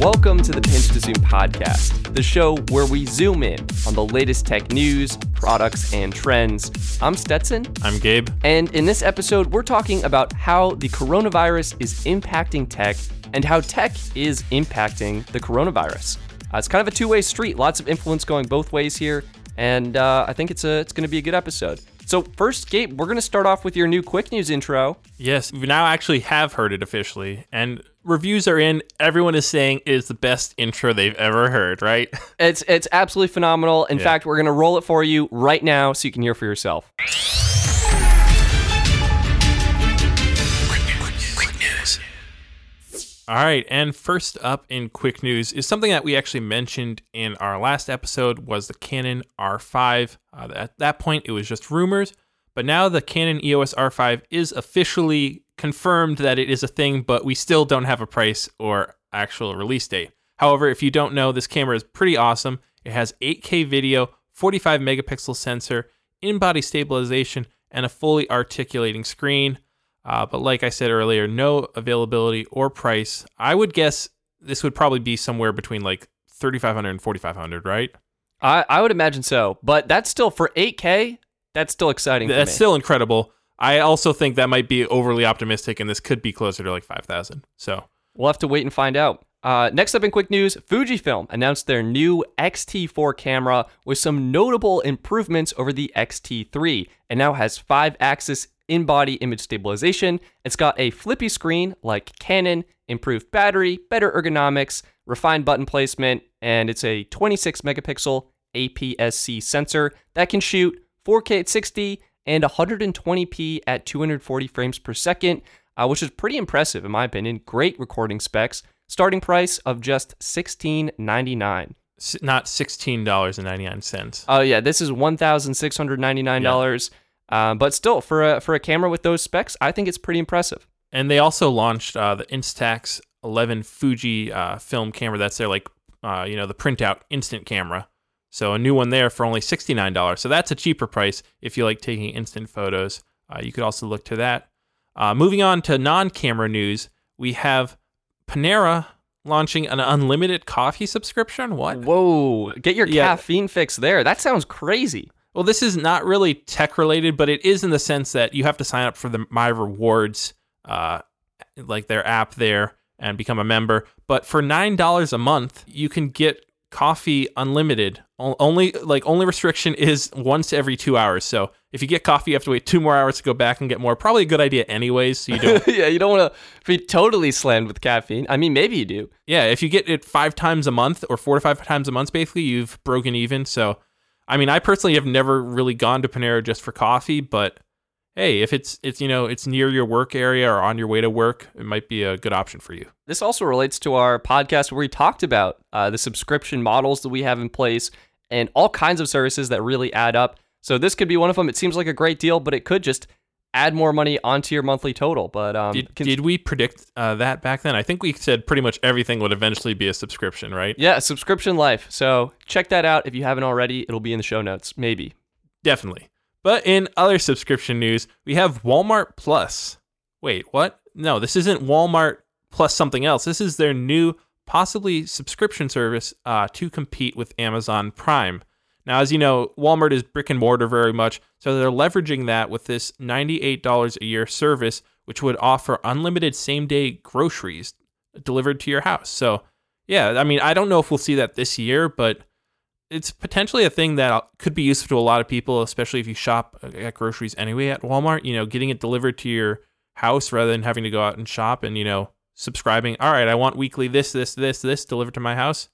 Welcome to the Pinch to Zoom podcast, the show where we zoom in on the latest tech news, products, and trends. I'm Stetson. I'm Gabe. And in this episode, we're talking about how the coronavirus is impacting tech and how tech is impacting the coronavirus. Uh, it's kind of a two way street, lots of influence going both ways here. And uh, I think it's, a, it's going to be a good episode. So, first, Gabe, we're going to start off with your new quick news intro. Yes, we now actually have heard it officially, and reviews are in. Everyone is saying it is the best intro they've ever heard, right? It's it's absolutely phenomenal. In Yeah. fact, we're going to roll it for you right now so you can hear for yourself. All right, and first up in quick news is something that we actually mentioned in our last episode was the Canon R5. Uh, at that point, it was just rumors, but now the Canon EOS R5 is officially confirmed that it is a thing, but we still don't have a price or actual release date. However, if you don't know, this camera is pretty awesome. It has 8K video, 45 megapixel sensor, in-body stabilization, and a fully articulating screen. Uh, but like I said earlier, no availability or price. I would guess this would probably be somewhere between like 3500 and 4500, right? I, I would imagine so, but that's still for 8K. That's still exciting. for That's still incredible. I also think that might be overly optimistic and this could be closer to like 5000. So, We'll have to wait and find out. Uh, next up in quick news, Fujifilm announced their new X-T4 camera with some notable improvements over the X-T3. and now has five-axis in-body image stabilization. It's got a flippy screen like Canon, improved battery, better ergonomics, refined button placement, and it's a 26 megapixel APS-C sensor that can shoot 4K at 60 and 120p at 240 frames per second, uh, which is pretty impressive in my opinion. Great recording specs. Starting price of just $16.99. s- not $16.99. Oh yeah, this is one thousand six hundred ninety nine dollars. Um, but still, for a for a camera with those specs, I think it's pretty impressive. And they also launched uh, the Instax 11 Fuji uh, film camera. That's their like, uh, you know, the printout instant camera. So a new one there for only $69. So that's a cheaper price if you like taking instant photos. Uh, you could also look to that. Uh, moving on to non-camera news, we have Panera launching an unlimited coffee subscription. What? Whoa, get your Yeah. caffeine fix there. That sounds crazy. Well, this is not really tech related, but it is in the sense that you have to sign up for the My Rewards, uh, like their app there, and become a member. But for nine dollars a month, you can get coffee unlimited. Only like only restriction is once every two hours. So if you get coffee, you have to wait two more hours to go back and get more. Probably a good idea, anyways. So you don't. yeah, you don't want to be totally slammed with caffeine. I mean, maybe you do. yeah, if you get it five times a month or four to five times a month, basically you've broken even. So, I mean, I personally have never really gone to Panera just for coffee, but hey, if it's it's you know it's near your work area or on your way to work, it might be a good option for you. This also relates to our podcast where we talked about uh, the subscription models that we have in place and all kinds of services that really add up. So this could be one of them. It seems like a great deal, but it could just add more money onto your monthly total. But um, Did, can- did we predict uh, that back then? I think we said pretty much everything would eventually be a subscription, right? yeah, subscription life. So check that out if you haven't already. It'll be in the show notes, maybe. Definitely. But in other subscription news, we have Walmart Plus. Wait, what? No, this isn't Walmart plus something else. This is their new, possibly subscription service uh, to compete with Amazon Prime. Now, as you know, Walmart is brick and mortar very much, so they're leveraging that with this $98 a year service, which would offer unlimited same day groceries delivered to your house. So, yeah, I mean, I don't know if we'll see that this year, but it's potentially a thing that could be useful to a lot of people, especially if you shop uh, at groceries anyway at Walmart. You know, getting it delivered to your house rather than having to go out and shop and, you know, subscribing. All right, I want weekly this, this, this, this delivered to my house.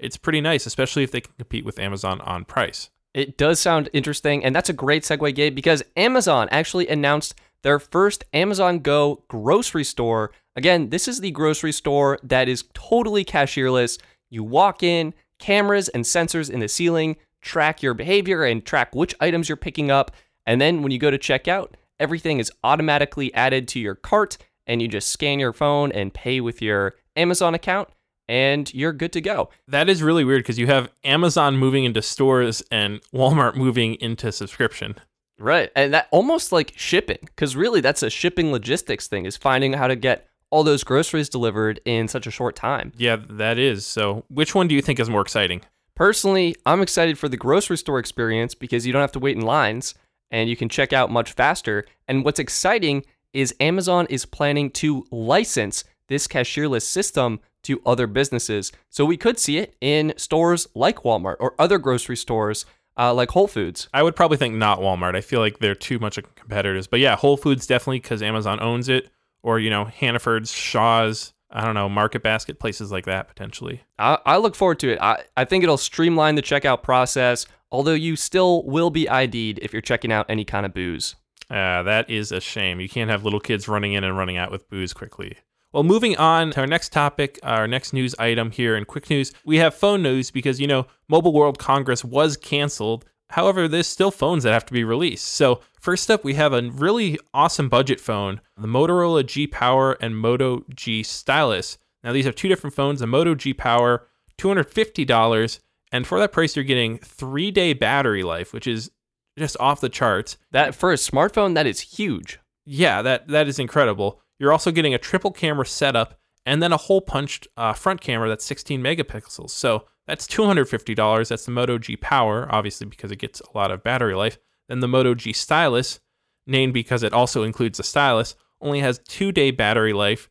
It's pretty nice, especially if they can compete with Amazon on price. It does sound interesting, and that's a great segue, Gabe, because Amazon actually announced their first Amazon Go grocery store. Again, this is the grocery store that is totally cashierless. You walk in, cameras and sensors in the ceiling track your behavior and track which items you're picking up. And then when you go to check out, everything is automatically added to your cart, and you just scan your phone and pay with your Amazon account, and you're good to go. That is really weird because you have Amazon moving into stores and Walmart moving into subscription. Right. And that almost like shipping, because really that's a shipping logistics thing, is finding how to get all those groceries delivered in such a short time. Yeah, that is. So, which one do you think is more exciting? Personally, I'm excited for the grocery store experience because you don't have to wait in lines and you can check out much faster. And what's exciting is Amazon is planning to license this cashierless system to other businesses. So we could see it in stores like Walmart or other grocery stores uh, like Whole Foods. I would probably think not Walmart. I feel like they're too much of competitors. But yeah, Whole Foods definitely because Amazon owns it, or you know, Hannaford's, Shaw's. I don't know, Market Basket, places like that potentially. I, I look forward to it. I, I think it'll streamline the checkout process, although you still will be ID'd if you're checking out any kind of booze. Uh, that is a shame. You can't have little kids running in and running out with booze quickly. Well, moving on to our next topic, our next news item here in quick news, we have phone news because, you know, Mobile World Congress was canceled. However, there's still phones that have to be released. So, first up, we have a really awesome budget phone the Motorola G Power and Moto G Stylus. Now, these are two different phones. The Moto G Power, $250. And for that price, you're getting three day battery life, which is just off the charts. That for a smartphone, that is huge. Yeah, that that is incredible. You're also getting a triple camera setup and then a hole punched uh, front camera that's 16 megapixels. So that's $250. That's the Moto G Power, obviously because it gets a lot of battery life. Then the Moto G Stylus, named because it also includes a stylus, only has two day battery life,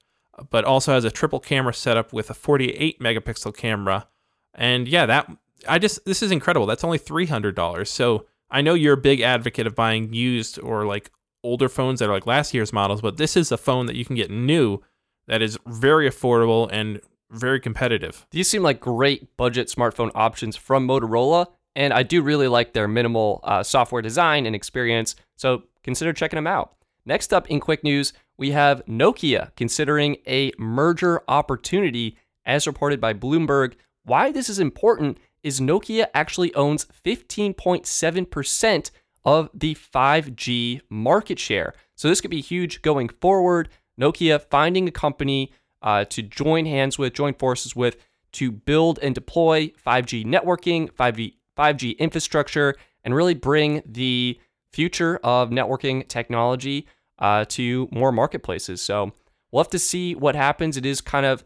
but also has a triple camera setup with a 48 megapixel camera. And yeah, that I just this is incredible. That's only $300. So I know you're a big advocate of buying used or like older phones that are like last year's models, but this is a phone that you can get new that is very affordable and very competitive. These seem like great budget smartphone options from Motorola, and I do really like their minimal uh, software design and experience, so consider checking them out. Next up in quick news, we have Nokia considering a merger opportunity, as reported by Bloomberg. Why this is important is Nokia actually owns 15.7% of the 5G market share. So this could be huge going forward. Nokia finding a company uh, to join hands with, join forces with, to build and deploy 5G networking, 5G 5G infrastructure, and really bring the future of networking technology uh, to more marketplaces. So we'll have to see what happens. It is kind of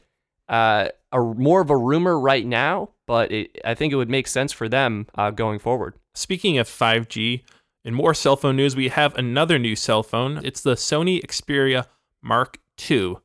uh, a more of a rumor right now, but it, I think it would make sense for them uh, going forward. Speaking of 5G, in more cell phone news, we have another new cell phone. It's the Sony Xperia Mark II.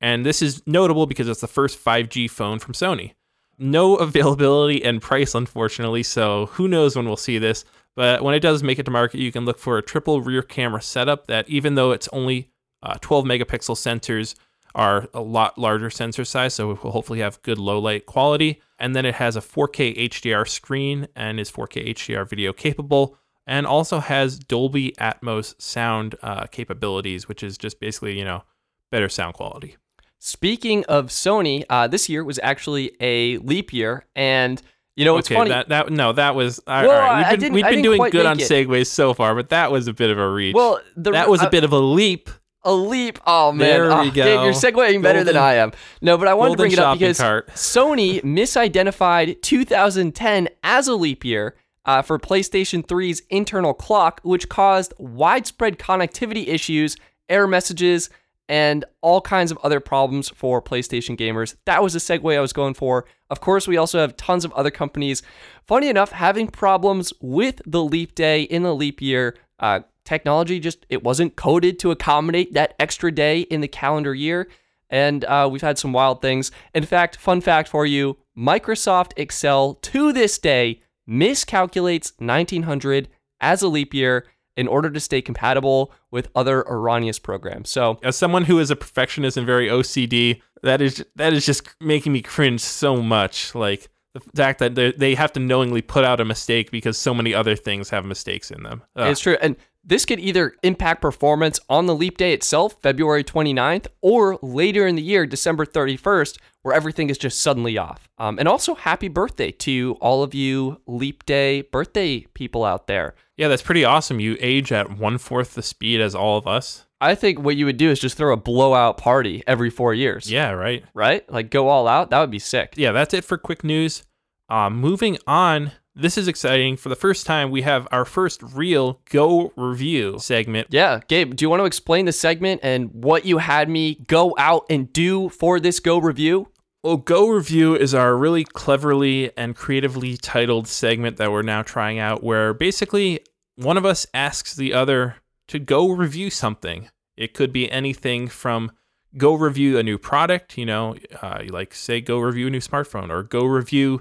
And this is notable because it's the first 5G phone from Sony. No availability and price, unfortunately, so who knows when we'll see this. But when it does make it to market, you can look for a triple rear camera setup that, even though it's only uh, 12 megapixel sensors, are a lot larger sensor size, so it will hopefully have good low light quality. And then it has a 4K HDR screen and is 4K HDR video capable and also has Dolby Atmos sound uh, capabilities, which is just basically, you know, better sound quality. Speaking of Sony, uh, this year was actually a leap year, and you know it's okay, funny. That, that no, that was all Well, right. I We've been, we've been doing good on it. segues so far, but that was a bit of a reach. well, the, that was a uh, bit of a leap. a leap. Oh man, There we Oh, Dave, you're segueing better than I am. No, but I wanted to bring it up because cart. Sony misidentified 2010 as a leap year uh, for PlayStation 3's internal clock, which caused widespread connectivity issues, error messages, and all kinds of other problems for PlayStation gamers. That was the segue I was going for. Of course, we also have tons of other companies, funny enough, having problems with the leap day in the leap year. Uh, technology just it wasn't coded to accommodate that extra day in the calendar year and uh, we've had some wild things. In fact, fun fact for you Microsoft Excel to this day miscalculates 1900 as a leap year in order to stay compatible with other erroneous programs. So, As someone who is a perfectionist and very OCD, that is that is just making me cringe so much. Like the fact that they they have to knowingly put out a mistake because so many other things have mistakes in them. Ugh. it's true. And this could either impact performance on the leap day itself, February 29th, or later in the year, December 31st, where everything is just suddenly off. Um, and also, happy birthday to all of you leap day birthday people out there. yeah, that's pretty awesome. You age at one fourth the speed as all of us. I think what you would do is just throw a blowout party every four years. Yeah, right. Right? Like go all out. That would be sick. yeah, that's it for quick news. Uh, moving on, this is exciting. For the first time, we have our first real Go review segment. Yeah, Gabe, do you want to explain the segment and what you had me go out and do for this Go review? Well, Go Review is our really cleverly and creatively titled segment that we're now trying out, where basically one of us asks the other to go review something. It could be anything from go review a new product, you know, uh, like say go review a new smartphone, or go review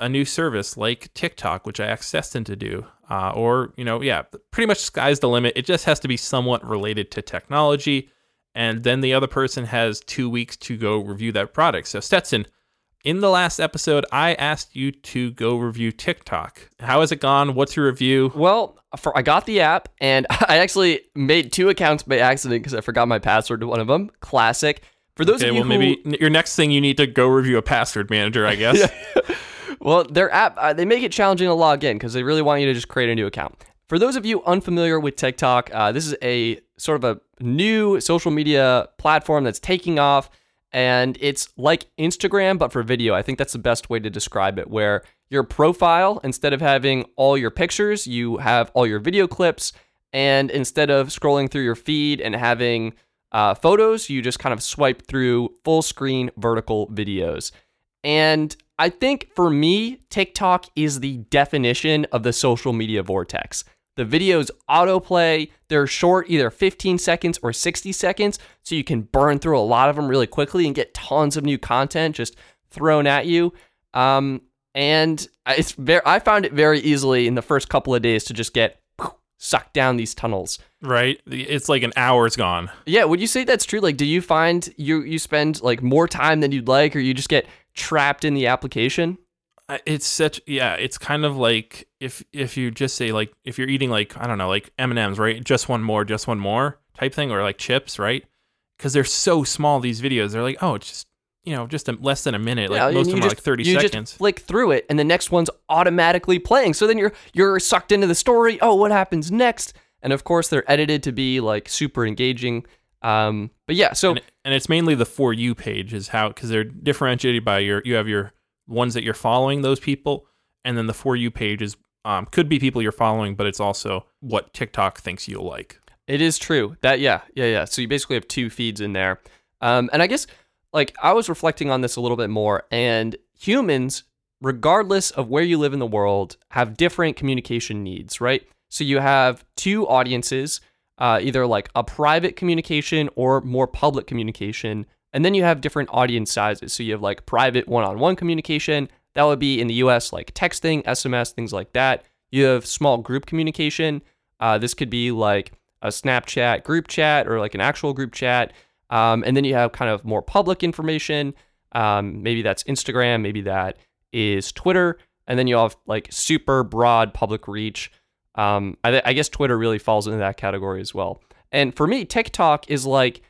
a new service like TikTok, which I asked Stetson to do, uh, or you know, yeah, pretty much sky's the limit. It just has to be somewhat related to technology and then the other person has two weeks to go review that product. So, Stetson, in the last episode, I asked you to go review TikTok. How has it gone? What's your review? Well, for, I got the app and I actually made two accounts by accident because I forgot my password to one of them. Classic. For those okay, of you well, who, maybe your next thing you need to go review a password manager, I guess. well, their app uh, they make it challenging to log in because they really want you to just create a new account. For those of you unfamiliar with TikTok, uh, this is a sort of a new social media platform that's taking off. And it's like Instagram, but for video. I think that's the best way to describe it, where your profile, instead of having all your pictures, you have all your video clips. And instead of scrolling through your feed and having uh, photos, you just kind of swipe through full screen vertical videos. And I think for me, TikTok is the definition of the social media vortex. The videos autoplay. They're short, either 15 seconds or 60 seconds, so you can burn through a lot of them really quickly and get tons of new content just thrown at you. Um, and it's very, I found it very easily in the first couple of days to just get sucked down these tunnels. Right. It's like an hour's gone. Yeah. Would you say that's true? Like, do you find you you spend like more time than you'd like, or you just get trapped in the application? it's such yeah it's kind of like if if you just say like if you're eating like i don't know like m&ms right? Just one more just one more type thing or like chips right? Because they're so small these videos they're like oh it's just you know just a, less than a minute like most of them just, are like 30 you seconds. just flick through it and the next one's automatically playing. So then you're you're sucked into the story. Oh what happens next? And of course they're edited to be like super engaging um but yeah so and, and it's mainly the for you page is how because they're differentiated by your you have your ones that you're following those people, and then the for you page is um, could be people you're following, but it's also what TikTok thinks you'll like. It is true that yeah yeah yeah. So you basically have two feeds in there, um, and I guess like I was reflecting on this a little bit more, and humans, regardless of where you live in the world, have different communication needs, right? So you have two audiences, uh, either like a private communication or more public communication and then you have different audience sizes. So you have like private one on one communication. That would be in the US like texting, SMS, things like that. You have small group communication. Uh, this could be like a Snapchat group chat or like an actual group chat. Um, and then you have kind of more public information. Um, maybe that's Instagram, maybe that is Twitter. And then you have like super broad public reach. Um, I, I guess Twitter really falls into that category as well. And for me, TikTok is like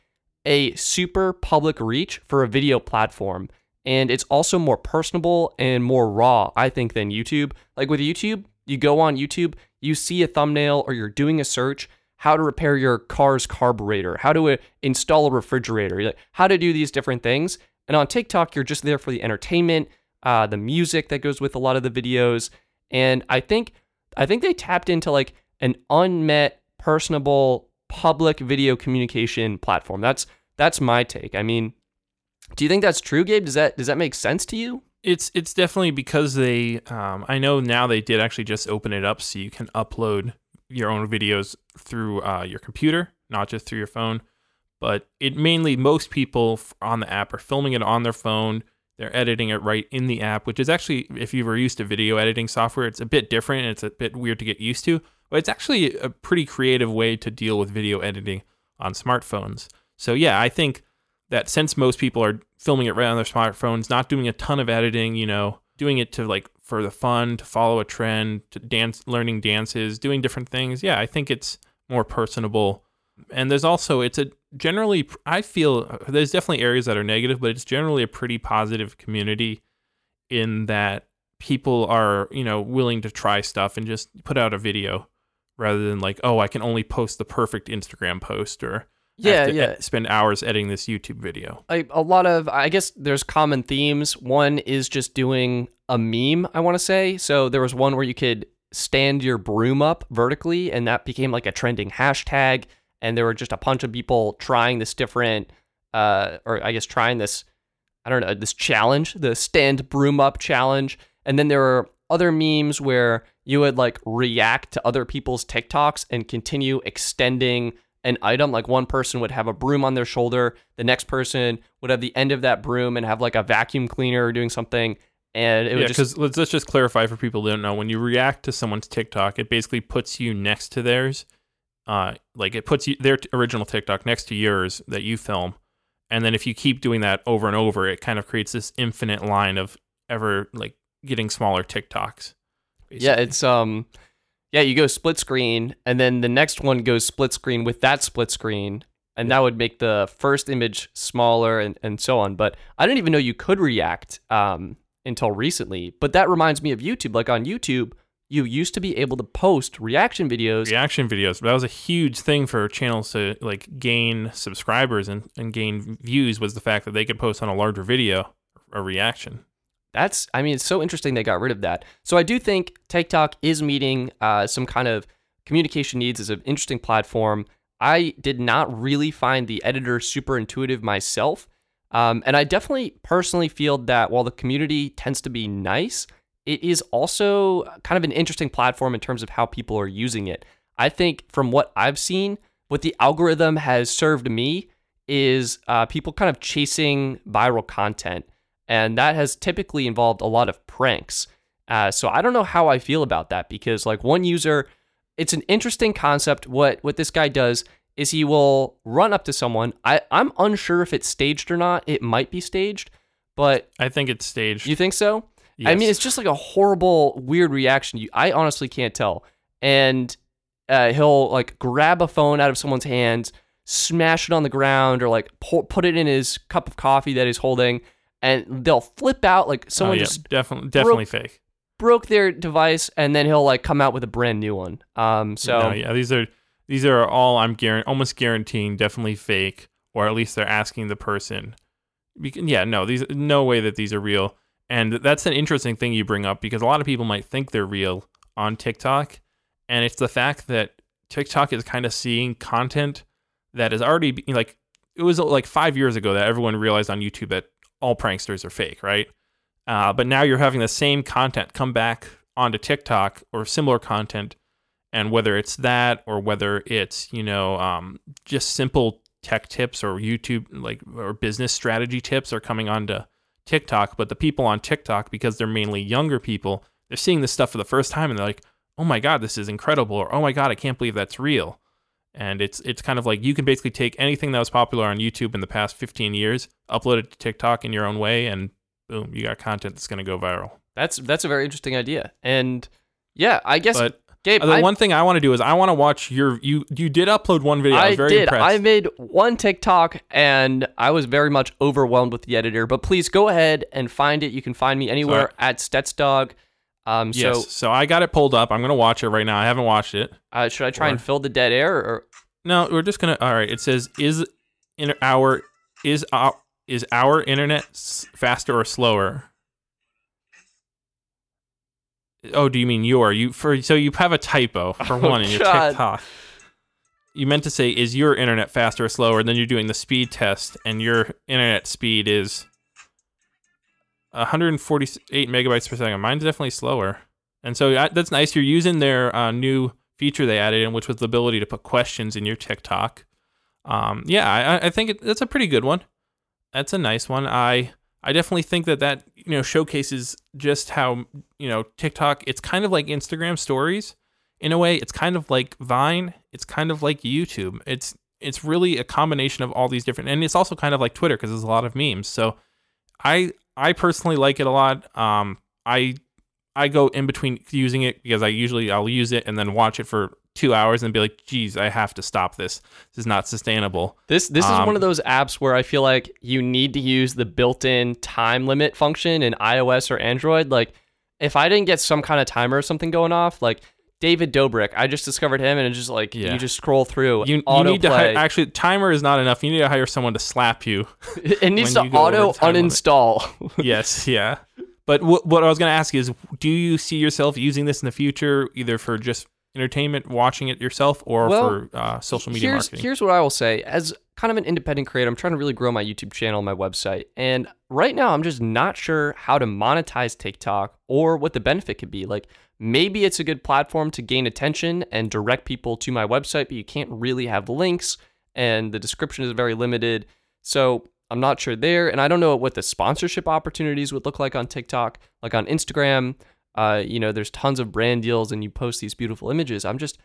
a super public reach for a video platform. And it's also more personable and more raw, I think, than YouTube. Like with YouTube, you go on YouTube, you see a thumbnail or you're doing a search, how to repair your car's carburetor, how to uh, install a refrigerator, how to do these different things. And on TikTok, you're just there for the entertainment, uh, the music that goes with a lot of the videos. And I think I think they tapped into like an unmet, personable public video communication platform. That's that's my take. I mean, do you think that's true, Gabe? Does that does that make sense to you? It's it's definitely because they. Um, I know now they did actually just open it up so you can upload your own videos through uh, your computer, not just through your phone. But it mainly most people on the app are filming it on their phone. They're editing it right in the app, which is actually, if you were used to video editing software, it's a bit different and it's a bit weird to get used to. But it's actually a pretty creative way to deal with video editing on smartphones. So yeah, I think that since most people are filming it right on their smartphones, not doing a ton of editing, you know, doing it to like for the fun, to follow a trend, to dance, learning dances, doing different things. Yeah, I think it's more personable. And there's also it's a generally I feel there's definitely areas that are negative, but it's generally a pretty positive community in that people are, you know, willing to try stuff and just put out a video rather than like, oh, I can only post the perfect Instagram post or Yeah, yeah. e- spend hours editing this YouTube video. I, a lot of I guess there's common themes. One is just doing a meme, I want to say. So there was one where you could stand your broom up vertically and that became like a trending hashtag and there were just a bunch of people trying this different uh or I guess trying this I don't know, this challenge, the stand broom up challenge. And then there were other memes where you would like react to other people's TikToks and continue extending an item. Like one person would have a broom on their shoulder, the next person would have the end of that broom and have like a vacuum cleaner or doing something. And it Yeah, just because let's, let's just clarify for people who don't know. When you react to someone's TikTok, it basically puts you next to theirs. Uh, like it puts you their original TikTok next to yours that you film, and then if you keep doing that over and over, it kind of creates this infinite line of ever like getting smaller TikToks. Yeah, it's um yeah, you go split screen and then the next one goes split screen with that split screen and that would make the first image smaller and, and so on. But I didn't even know you could react um until recently. But that reminds me of YouTube. Like on YouTube, you used to be able to post reaction videos. reaction videos. That was a huge thing for channels to like gain subscribers and, and gain views was the fact that they could post on a larger video a reaction. That's, I mean, it's so interesting they got rid of that. So I do think TikTok is meeting uh, some kind of communication needs as an interesting platform. I did not really find the editor super intuitive myself. Um, and I definitely personally feel that while the community tends to be nice, it is also kind of an interesting platform in terms of how people are using it. I think from what I've seen, what the algorithm has served me is uh, people kind of chasing viral content and that has typically involved a lot of pranks. Uh, so I don't know how I feel about that because like one user, it's an interesting concept. What what this guy does is he will run up to someone. I I'm unsure if it's staged or not. It might be staged, but I think it's staged. you think so? I mean, it's just like a horrible, weird reaction. You, I honestly can't tell. And uh, he'll like grab a phone out of someone's hands, smash it on the ground, or like pour, put it in his cup of coffee that he's holding, and they'll flip out like Oh, someone yeah, just definitely definitely fake. broke their device, and then he'll like come out with a brand new one. Um, so no, yeah, these are these are all I'm guaran- almost guaranteeing definitely fake, or at least they're asking the person. Yeah, no, these no way that these are real, and that's an interesting thing you bring up because a lot of people might think they're real on TikTok, and it's the fact that TikTok is kind of seeing content that is already like it was like five years ago that everyone realized on YouTube that all pranksters are fake, right? Uh, but now you're having the same content come back onto TikTok or similar content and whether it's that or whether it's you know um, just simple tech tips or YouTube like or business strategy tips are coming onto TikTok, but the people on TikTok because they're mainly younger people, they're seeing this stuff for the first time and they're like, "Oh my god, this is incredible!" or "Oh my god, I can't believe that's real." And it's it's kind of like you can basically take anything that was popular on YouTube in the past 15 years, upload it to TikTok in your own way, and boom, you got content that's going to go viral. that's that's a very interesting idea. And yeah, I guess But Gabe, the I, one thing I want to do is I want to watch your you you did upload one video. I, I was very did. impressed. I made one TikTok and I was very much overwhelmed with the editor. But please go ahead and find it. You can find me anywhere Sorry. at Stetsdog. Um, so yes. So, I got it pulled up. I'm gonna watch it right now. I haven't watched it. uh, should I try and fill the dead air? Or No, we're just gonna. All right. It says is in our is our is our internet s- faster or slower? Oh, do you mean your you for so you have a typo for Oh, one in your God. TikTok. You meant to say is your internet faster or slower? And then you're doing the speed test, and your internet speed is 148 megabytes per second. Mine's definitely slower, and so that's nice. You're using their uh, new feature they added in, which was the ability to put questions in your TikTok. Um, yeah, I, I think it, that's a pretty good one. That's a nice one. I I definitely think that that you know showcases just how you know TikTok. It's kind of like Instagram Stories in a way. It's kind of like Vine. It's kind of like YouTube. It's it's really a combination of all these different, and it's also kind of like Twitter because there's a lot of memes. So I I personally like it a lot. Um, I I go in between using it because I usually I'll use it and then watch it for two hours and be like, geez, I have to stop this. This is not sustainable. this this is Um, one of those apps where I feel like you need to use the built-in time limit function in iOS or Android. Like if I didn't get some kind of timer or something going off, like David Dobrik. I just discovered him, and it's just like Yeah. you just scroll through. You, you need to hire, actually timer is not enough. You need to hire someone to slap you. it needs to you go over auto the time limit. uninstall. yes, yeah. But what what I was going to ask is, do you see yourself using this in the future, either for just entertainment, watching it yourself, or Well, for uh, social media here's, marketing? Here's what I will say. As kind of an independent creator, I'm trying to really grow my YouTube channel, my website. And right now, I'm just not sure how to monetize TikTok or what the benefit could be. Like, maybe it's a good platform to gain attention and direct people to my website, but you can't really have links and the description is very limited. So I'm not sure there. And I don't know what the sponsorship opportunities would look like on TikTok, like on Instagram. Uh, you know, there's tons of brand deals and you post these beautiful images. I'm just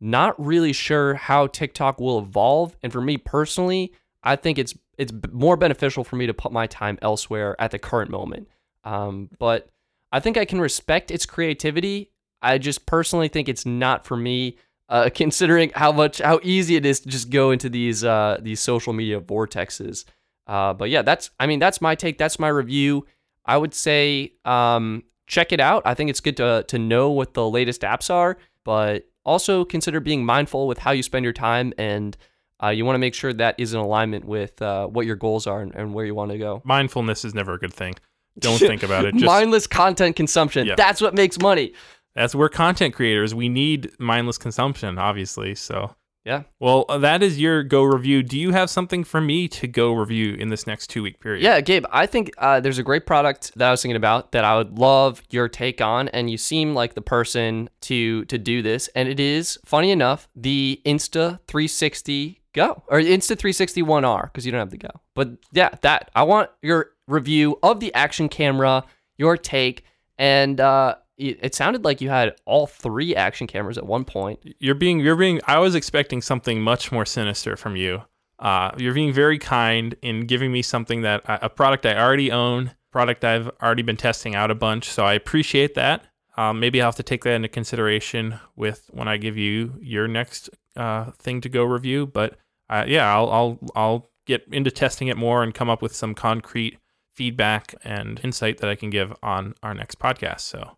not really sure how TikTok will evolve. And for me personally, I think it's it's more beneficial for me to put my time elsewhere at the current moment. Um, but I think I can respect its creativity. I just personally think it's not for me, uh, considering how much how easy it is to just go into these uh, these social media vortexes. Uh, but yeah, that's I mean that's my take. That's my review. I would say um, check it out. I think it's good to to know what the latest apps are, but also consider being mindful with how you spend your time and. Uh, you want to make sure that is in alignment with uh, what your goals are and, and where you want to go. Mindfulness is never a good thing. Don't think about it. Just, mindless content consumption. Yeah. That's what makes money. that's we're content creators. We need mindless consumption, obviously. So Yeah. Well, uh, that is your go review. Do you have something for me to go review in this next two week period? Yeah, Gabe, I think uh, there's a great product that I was thinking about that I would love your take on, and you seem like the person to to do this. And it is funny enough the Insta 360 Go or Insta 360 One R because you don't have the Go. But yeah, that I want your review of the action camera, your take, and uh, it, it sounded like you had all three action cameras at one point. You're being you're being I was expecting something much more sinister from you. Uh, you're being very kind in giving me something that a product I already own, product I've already been testing out a bunch. So I appreciate that. Um, maybe I'll have to take that into consideration with when I give you your next uh, thing to go review. But uh, yeah, I'll I'll I'll get into testing it more and come up with some concrete feedback and insight that I can give on our next podcast. So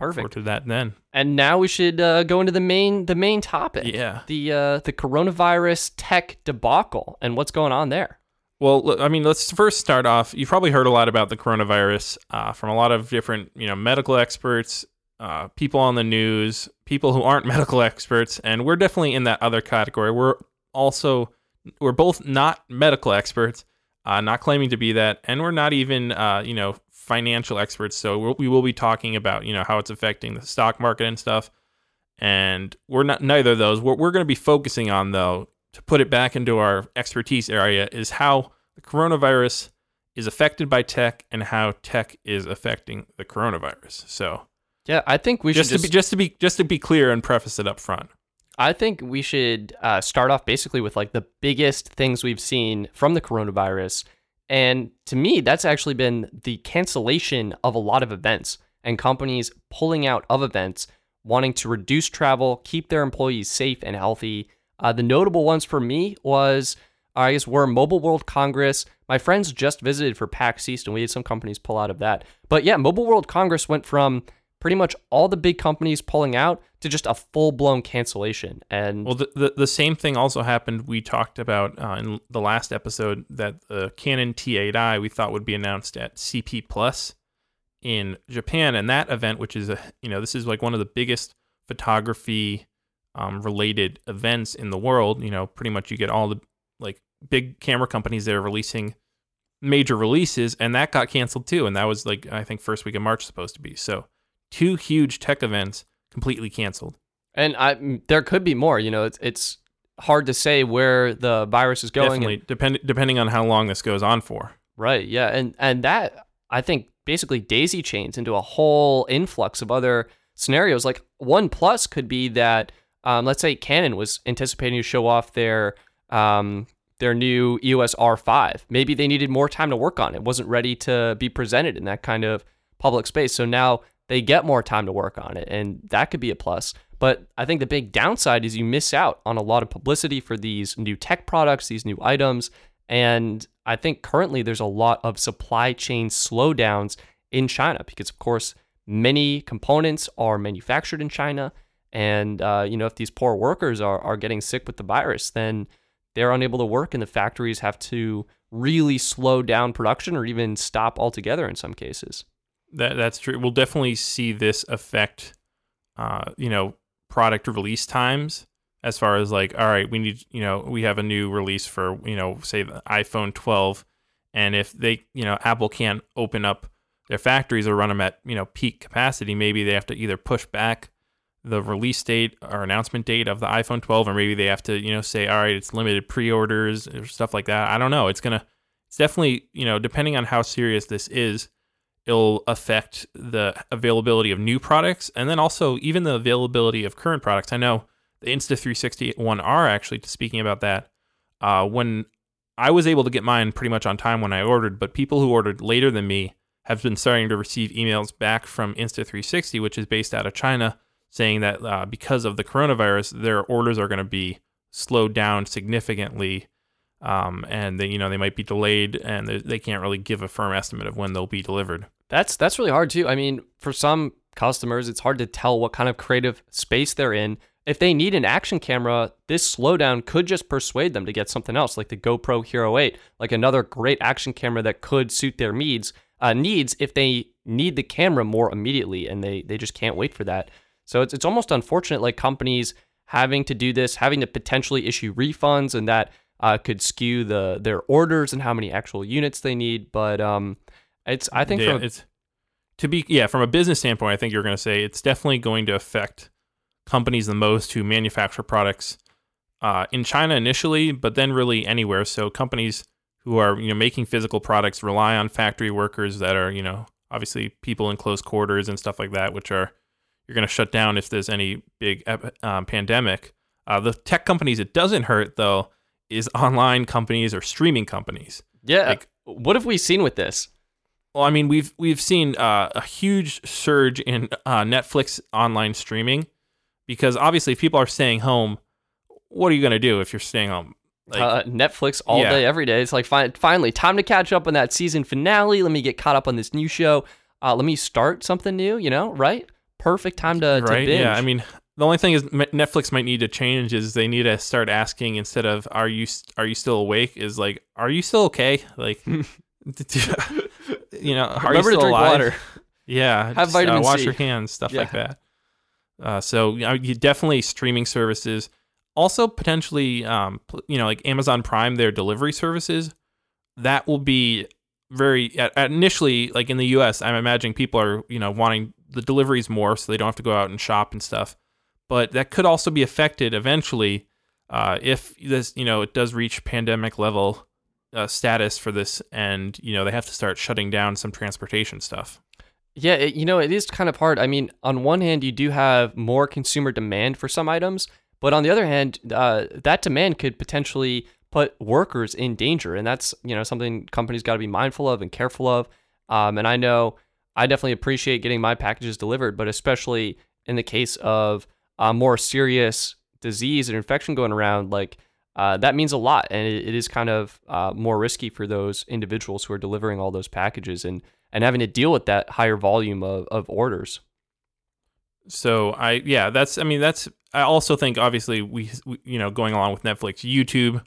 forward Perfect. to that then. And now we should uh, go into the main the main topic. Yeah. The uh, the coronavirus tech debacle and what's going on there. Well, I mean, let's first start off. You've probably heard a lot about the coronavirus uh, from a lot of different, you know, medical experts, uh, people on the news, people who aren't medical experts, and we're definitely in that other category. We're also we're both not medical experts, uh, not claiming to be that, and we're not even, uh, you know, financial experts. So we'll, we will be talking about, you know, how it's affecting the stock market and stuff. And we're not neither of those. What we're going to be focusing on, though, to put it back into our expertise area is how the coronavirus is affected by tech and how tech is affecting the coronavirus. So Yeah, I think we should just to be just to be just to be clear and preface it up front. I think we should uh, start off basically with like the biggest things we've seen from the coronavirus. And to me, that's actually been the cancellation of a lot of events and companies pulling out of events, wanting to reduce travel, keep their employees safe and healthy. Uh, the notable ones for me was, I guess, were Mobile World Congress. My friends just visited for PAX East, and we had some companies pull out of that. But yeah, Mobile World Congress went from pretty much all the big companies pulling out to just a full blown cancellation. And Well, the, the the same thing also happened. We talked about uh, in the last episode that the Canon T8i we thought would be announced at CP Plus in Japan, and that event, which is a you know this is like one of the biggest photography um, related events in the world. You know, pretty much you get all the like big camera companies that are releasing major releases, and that got canceled too. And that was like I think first week of March supposed to be. So two huge tech events completely canceled. and I there could be more. You know, it's it's hard to say where the virus is going. and- Definitely, depend, depending on how long this goes on for. Right. Yeah. And and that I think basically daisy chains into a whole influx of other scenarios. Like one plus could be that um, let's say Canon was anticipating to show off their um, their new EOS R5. Maybe they needed more time to work on it. wasn't ready to be presented in that kind of public space. So now they get more time to work on it, and that could be a plus. But I think the big downside is you miss out on a lot of publicity for these new tech products, these new items, and I think currently there's a lot of supply chain slowdowns in China because, of course, many components are manufactured in China. And uh, you know, if these poor workers are are getting sick with the virus, then they're unable to work, and the factories have to really slow down production or even stop altogether in some cases. That that's true. We'll definitely see this affect, uh, you know, product release times as far as like, all right, we need, you know, we have a new release for, you know, say the iPhone 12, and if they, you know, Apple can't open up their factories or run them at, you know, peak capacity, maybe they have to either push back the release date or announcement date of the iPhone 12, or maybe they have to, you know, say, all right, it's limited pre-orders or stuff like that. I don't know. It's gonna, it's definitely, you know, depending on how serious this is, it'll affect the availability of new products and then also even the availability of current products. I know the Insta360 One R actually speaking about that. Uh, when I was able to get mine pretty much on time when I ordered, but people who ordered later than me have been starting to receive emails back from Insta360, which is based out of China, saying that uh, because of the coronavirus, their orders are going to be slowed down significantly, um, and they, you know they might be delayed, and they, they can't really give a firm estimate of when they'll be delivered. That's that's really hard too. I mean, for some customers, it's hard to tell what kind of creative space they're in. If they need an action camera, this slowdown could just persuade them to get something else, like the GoPro Hero 8, like another great action camera that could suit their needs. Uh, needs if they need the camera more immediately, and they they just can't wait for that. So it's it's almost unfortunate, like companies having to do this, having to potentially issue refunds, and that uh, could skew the their orders and how many actual units they need. But um, it's I think yeah, from it's to be yeah from a business standpoint, I think you're going to say it's definitely going to affect companies the most who manufacture products uh, in China initially, but then really anywhere. So companies who are you know making physical products rely on factory workers that are you know obviously people in close quarters and stuff like that, which are you're going to shut down if there's any big um, pandemic. Uh, the tech companies it doesn't hurt though is online companies or streaming companies. Yeah. Like, what have we seen with this? Well, I mean, we've we've seen uh, a huge surge in uh, Netflix online streaming because obviously, if people are staying home, what are you going to do if you're staying home? Like, uh, Netflix all yeah. day, every day. It's like fi- finally time to catch up on that season finale. Let me get caught up on this new show. Uh, let me start something new. You know, right? Perfect time to, right? to binge. Yeah, I mean, the only thing is Netflix might need to change is they need to start asking instead of "Are you are you still awake?" is like "Are you still okay?" Like. you know, are remember to drink alive? water. Yeah, have just, vitamin uh, wash C. your hands, stuff yeah. like that. Uh, so you, know, you definitely streaming services, also potentially, um, you know, like Amazon Prime, their delivery services. That will be very at, at initially, like in the U.S. I'm imagining people are you know wanting the deliveries more, so they don't have to go out and shop and stuff. But that could also be affected eventually uh, if this you know it does reach pandemic level uh, status for this, and you know they have to start shutting down some transportation stuff. Yeah, it, you know it is kind of hard. I mean, on one hand, you do have more consumer demand for some items, but on the other hand, uh, that demand could potentially put workers in danger, and that's you know something companies got to be mindful of and careful of. Um, and I know I definitely appreciate getting my packages delivered, but especially in the case of a more serious disease and infection going around, like uh, that means a lot, and it, it is kind of uh, more risky for those individuals who are delivering all those packages and and having to deal with that higher volume of, of orders. So I yeah, that's I mean that's I also think obviously we, we you know going along with Netflix, YouTube,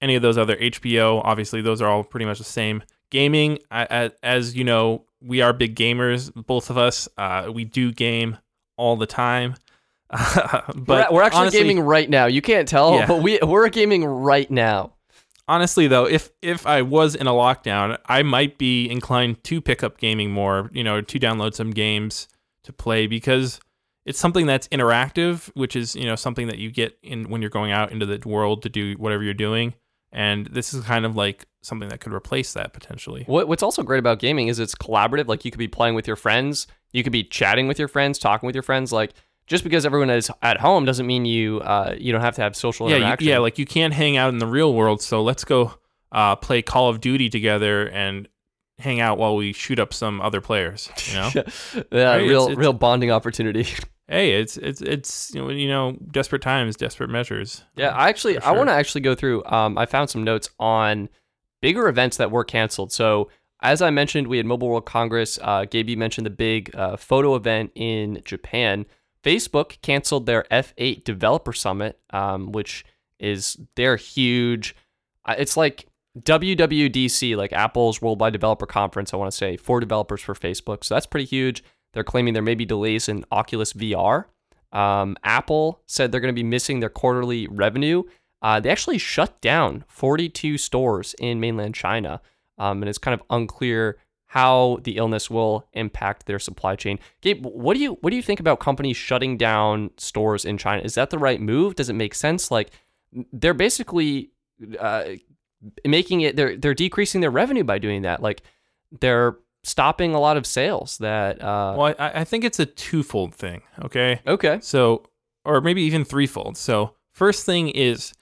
any of those other HBO, obviously those are all pretty much the same. Gaming, I, I, as you know, we are big gamers, both of us. Uh, we do game all the time. but we're, we're actually honestly, gaming right now. You can't tell, yeah. but we we're gaming right now. Honestly, though, if if I was in a lockdown, I might be inclined to pick up gaming more. You know, to download some games to play because it's something that's interactive, which is you know something that you get in when you're going out into the world to do whatever you're doing. And this is kind of like something that could replace that potentially. What, what's also great about gaming is it's collaborative. Like you could be playing with your friends, you could be chatting with your friends, talking with your friends. Like just because everyone is at home doesn't mean you uh, you don't have to have social yeah, interaction. You, yeah, like you can't hang out in the real world. So let's go uh, play Call of Duty together and hang out while we shoot up some other players. You know, yeah, right? real it's, it's, real bonding opportunity. hey, it's it's it's you know, you know desperate times, desperate measures. Yeah, I actually sure. I want to actually go through. Um, I found some notes on bigger events that were canceled. So as I mentioned, we had Mobile World Congress. Uh, Gabe, you mentioned the big uh, photo event in Japan. Facebook canceled their F8 Developer Summit, um, which is their huge. It's like WWDC, like Apple's Worldwide Developer Conference. I want to say for developers for Facebook, so that's pretty huge. They're claiming there may be delays in Oculus VR. Um, Apple said they're going to be missing their quarterly revenue. Uh, they actually shut down 42 stores in mainland China, um, and it's kind of unclear how the illness will impact their supply chain. Gabe, what do you what do you think about companies shutting down stores in China? Is that the right move? Does it make sense? Like they're basically uh, making it they're they're decreasing their revenue by doing that. Like they're stopping a lot of sales that uh, Well, I, I think it's a twofold thing. Okay. okay So, or maybe even threefold. So, first thing is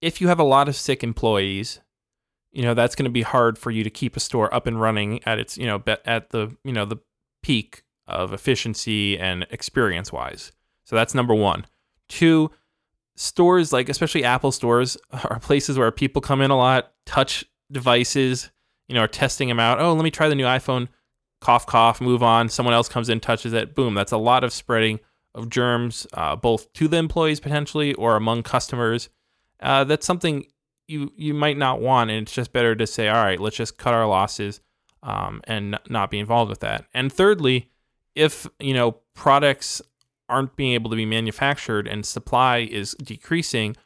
if you have a lot of sick employees, you know, that's going to be hard for you to keep a store up and running at its, you know, at the, you know, the peak of efficiency and experience wise. So, that's number one. Two, stores like especially Apple stores are places where people come in a lot, touch devices, you know, are testing them out. Oh, let me try the new iPhone. Cough, cough, move on. Someone else comes in, touches it. Boom. That's a lot of spreading of germs, uh, both to the employees potentially or among customers. Uh, that's something you you might not want, and it's just better to say, all right, let's just cut our losses um, and not be involved with that. And thirdly, if you know products aren't being able to be manufactured and supply is decreasing,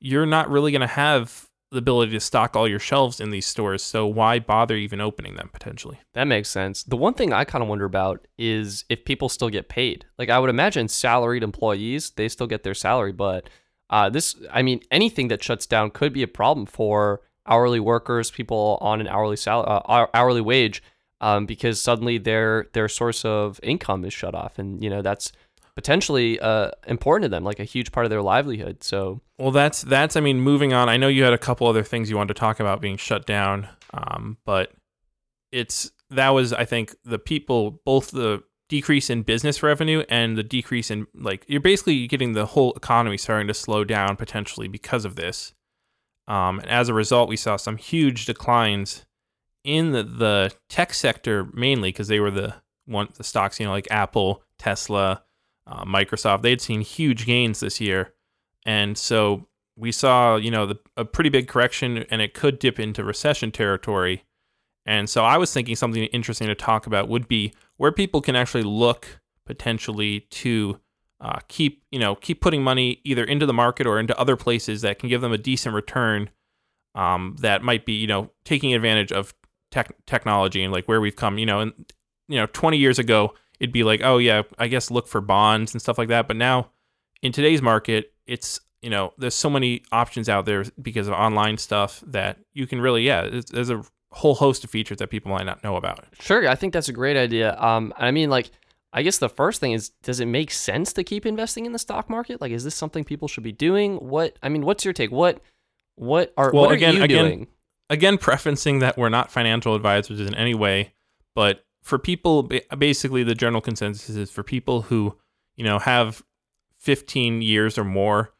you're not really going to have the ability to stock all your shelves in these stores. So why bother even opening them potentially? That makes sense. The one thing I kind of wonder about is if people still get paid. Like I would imagine salaried employees, they still get their salary, but uh, this, I mean, anything that shuts down could be a problem for hourly workers, people on an hourly sal- uh, hourly wage, um, because suddenly their their source of income is shut off, and you know that's potentially uh, important to them, like a huge part of their livelihood. So Well, that's that's. I mean, moving on. I know you had a couple other things you wanted to talk about being shut down, um, but it's that was I think the people both the decrease in business revenue and the decrease in like you're basically getting the whole economy starting to slow down potentially because of this. Um, and as a result, we saw some huge declines in the, the tech sector mainly because they were the one the stocks you know like Apple, Tesla, uh, Microsoft. They had seen huge gains this year, and so we saw you know the, a pretty big correction, and it could dip into recession territory. And so I was thinking something interesting to talk about would be where people can actually look potentially to uh, keep you know keep putting money either into the market or into other places that can give them a decent return. Um, that might be you know taking advantage of tech technology and like where we've come. You know, and you know, 20 years ago, it'd be like, oh yeah, I guess look for bonds and stuff like that. But now, in today's market, it's you know, there's so many options out there because of online stuff that you can really, yeah, there's a whole host of features that people might not know about. Sure, I think that's a great idea. Um, I mean, like, I guess the first thing is, does it make sense to keep investing in the stock market? Like, is this something people should be doing? What I mean, what's your take? What, what are Well, what are again- you again, doing? Again, preferencing that we're not financial advisors in any way, but for people, basically, the general consensus is for people who, you know, have 15 years or more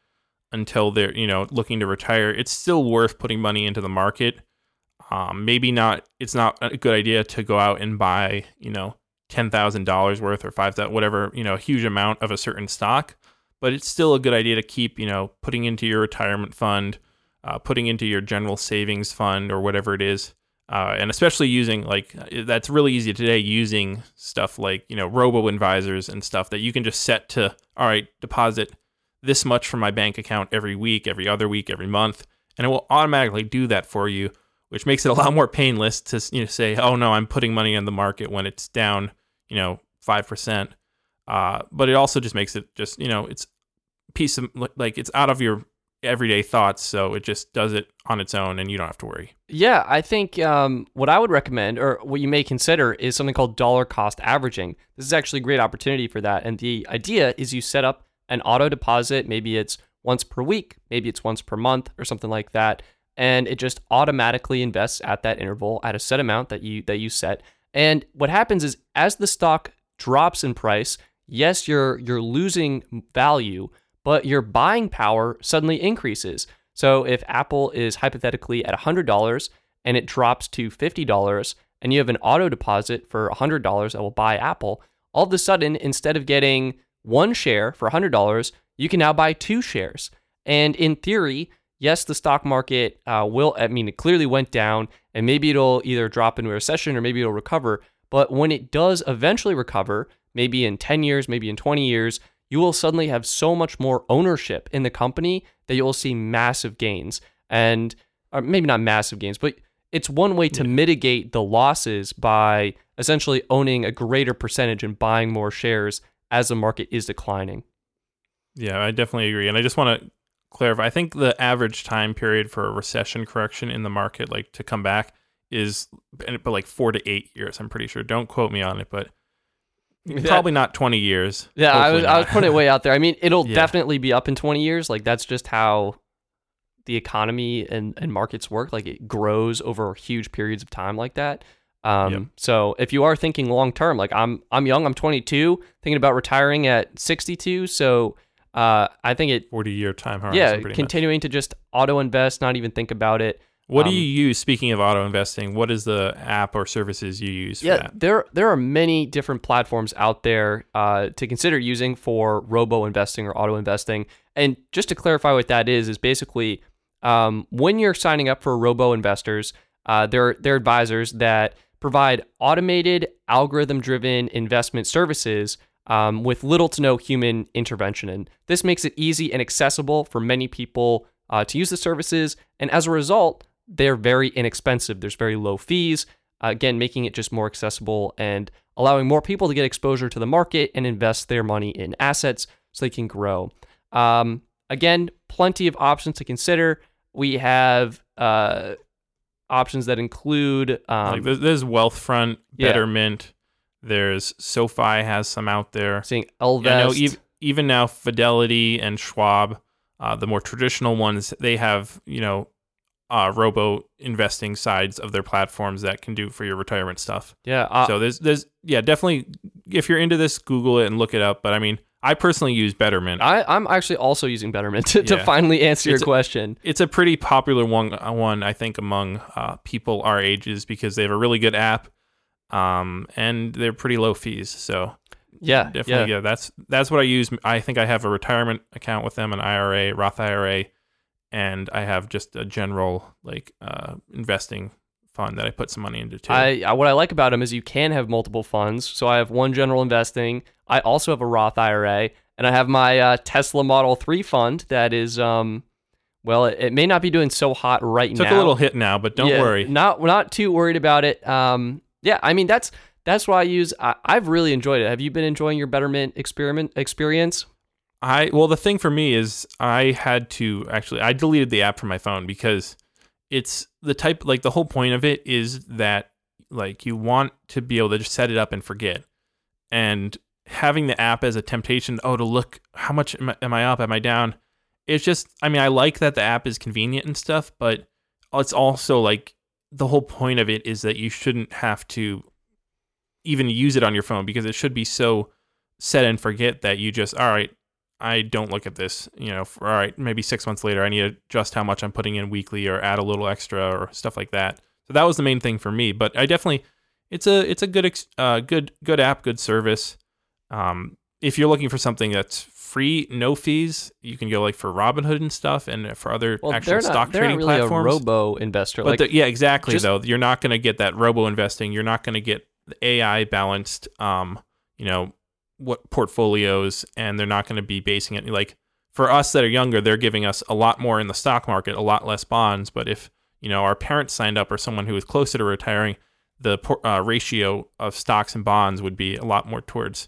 until they're, you know, looking to retire, it's still worth putting money into the market. Um, maybe not, it's not a good idea to go out and buy, you know, $10,000 worth or 5,000, whatever, you know, a huge amount of a certain stock, but it's still a good idea to keep, you know, putting into your retirement fund, uh, putting into your general savings fund or whatever it is. Uh, and especially using like that's really easy today using stuff like you know robo advisors and stuff that you can just set to all right deposit this much from my bank account every week every other week every month and it will automatically do that for you which makes it a lot more painless to you know say oh no i'm putting money in the market when it's down you know 5% uh, but it also just makes it just you know it's piece of like it's out of your everyday thoughts so it just does it on its own and you don't have to worry Yeah, I think um, what I would recommend, or what you may consider, is something called dollar cost averaging. This is actually a great opportunity for that. And the idea is you set up an auto deposit. Maybe it's once per week, maybe it's once per month, or something like that, and it just automatically invests at that interval at a set amount that you that you set. And what happens is, as the stock drops in price, yes, you're you're losing value, but your buying power suddenly increases. So if Apple is hypothetically at $100 and it drops to $50 and you have an auto deposit for $100 that will buy Apple, all of a sudden, instead of getting one share for $100, you can now buy two shares. And in theory, yes, the stock market uh, will, I mean, it clearly went down and maybe it'll either drop into a recession or maybe it'll recover. But when it does eventually recover, maybe in 10 years, maybe in 20 years, you will suddenly have so much more ownership in the company that you'll see massive gains. And or maybe not massive gains, but it's one way to yeah. mitigate the losses by essentially owning a greater percentage and buying more shares as the market is declining. Yeah, I definitely agree. And I just want to clarify I think the average time period for a recession correction in the market, like to come back, is but like four to eight years. I'm pretty sure. Don't quote me on it, but probably not 20 years. Yeah, I was, I was putting it way out there. I mean, it'll yeah. definitely be up in 20 years. Like that's just how the economy and, and markets work. Like it grows over huge periods of time like that. Um, yep. So if you are thinking long term, like I'm, I'm young, I'm 22, thinking about retiring at 62. So uh, I think it 40 year time horizon. Yeah, continuing much. to just auto invest, not even think about it. What um, do you use? Speaking of auto investing, what is the app or services you use? yeah, that? there there are many different platforms out there uh, to consider using for robo investing or auto investing. And just to clarify what that is, is basically um, when you're signing up for robo investors, uh, they're, they're advisors that provide automated, algorithm driven investment services um, with little to no human intervention. And this makes it easy and accessible for many people uh, to use the services. And as a result, they're very inexpensive. There's very low fees, uh, again, making it just more accessible and allowing more people to get exposure to the market and invest their money in assets so they can grow. Um, again, plenty of options to consider. We have uh, options that include um, like there's, there's Wealthfront, Betterment. Yeah. There's SoFi has some out there. Seeing Ellevest. I know even, even now Fidelity and Schwab, uh, the more traditional ones, they have you know uh, robo investing sides of their platforms that can do for your retirement stuff. Yeah. Uh, so there's there's yeah definitely if you're into this, Google it and look it up. But I mean, I personally use Betterment. I, I'm actually also using Betterment to, to finally answer it's your question. It's a pretty popular one, uh, one I think, among uh, people our ages because they have a really good app, um, and they're pretty low fees. So yeah, definitely, yeah. yeah, that's that's what I use. I think I have a retirement account with them, an IRA, Roth IRA, and I have just a general like uh, investing fund that I put some money into too. I what I like about them is you can have multiple funds. So I have one general investing. I also have a Roth IRA, and I have my uh, Tesla Model Three fund that is um. Well, it, it may not be doing so hot right Took now. Took a little hit now, but don't yeah, worry. Not not too worried about it. Um, yeah, I mean that's that's why I use. I, I've really enjoyed it. Have you been enjoying your Betterment experiment experience? I well, the thing for me is I had to actually I deleted the app from my phone because it's the type like the whole point of it is that like you want to be able to just set it up and forget and having the app as a temptation oh to look how much am I, am I up am i down it's just i mean i like that the app is convenient and stuff but it's also like the whole point of it is that you shouldn't have to even use it on your phone because it should be so set and forget that you just all right I don't look at this, you know, for, all right, maybe six months later, I need to adjust how much I'm putting in weekly or add a little extra or stuff like that. So that was the main thing for me. But I definitely, it's a it's a good uh, good good app, good service. Um, if you're looking for something that's free, no fees, you can go like for Robinhood and stuff, and for other well, actual stock not, trading really platforms. A robo investor, but like, yeah, exactly. Just, though you're not going to get that robo investing. You're not going to get the AI balanced, um, you know, what portfolios and they're not going to be basing it like for us that are younger they're giving us a lot more in the stock market a lot less bonds but if you know our parents signed up or someone who is closer to retiring the uh, ratio of stocks and bonds would be a lot more towards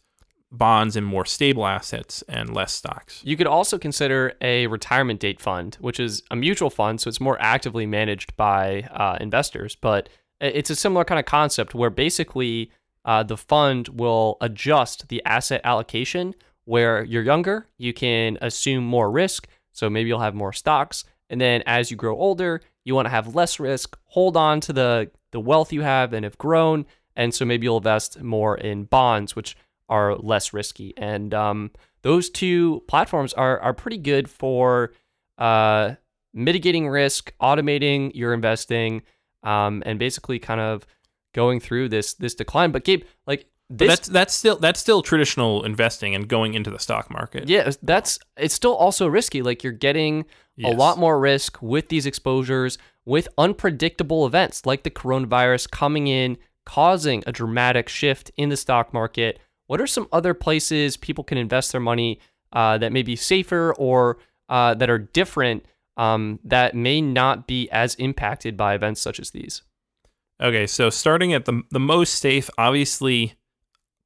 bonds and more stable assets and less stocks. You could also consider a retirement date fund, which is a mutual fund, so it's more actively managed by uh, investors. But it's a similar kind of concept where basically uh, the fund will adjust the asset allocation where you're younger, you can assume more risk. So maybe you'll have more stocks. And then as you grow older, you want to have less risk, hold on to the, the wealth you have and have grown. And so maybe you'll invest more in bonds, which are less risky. And um, those two platforms are, are pretty good for uh, mitigating risk, automating your investing, um, and basically kind of going through this this decline. But Gabe, like this that's that's still that's still traditional investing and going into the stock market. Yeah, that's it's still also risky. Like you're getting a lot more risk with these exposures with unpredictable events like the coronavirus coming in, causing a dramatic shift in the stock market. What are some other places people can invest their money uh, that may be safer or uh, that are different um, that may not be as impacted by events such as these? Okay, so starting at the the most safe, obviously,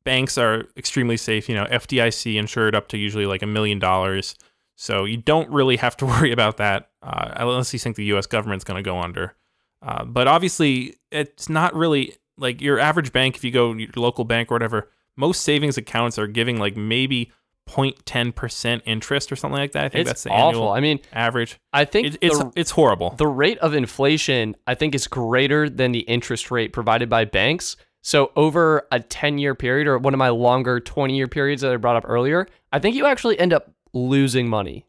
banks are extremely safe. You know, FDIC insured up to usually like a million dollars, so you don't really have to worry about that uh, unless you think the U.S. government's going to go under. Uh, but obviously, it's not really like your average bank. If you go your local bank or whatever, most savings accounts are giving like maybe 0.10 percent interest or something like that. I think It's that's the awful. annual I mean, average. I think It, it's the- it's horrible. the rate of inflation i think is greater than the interest rate provided by banks so over a 10 year period or one of my longer 20 year periods that i brought up earlier i think you actually end up losing money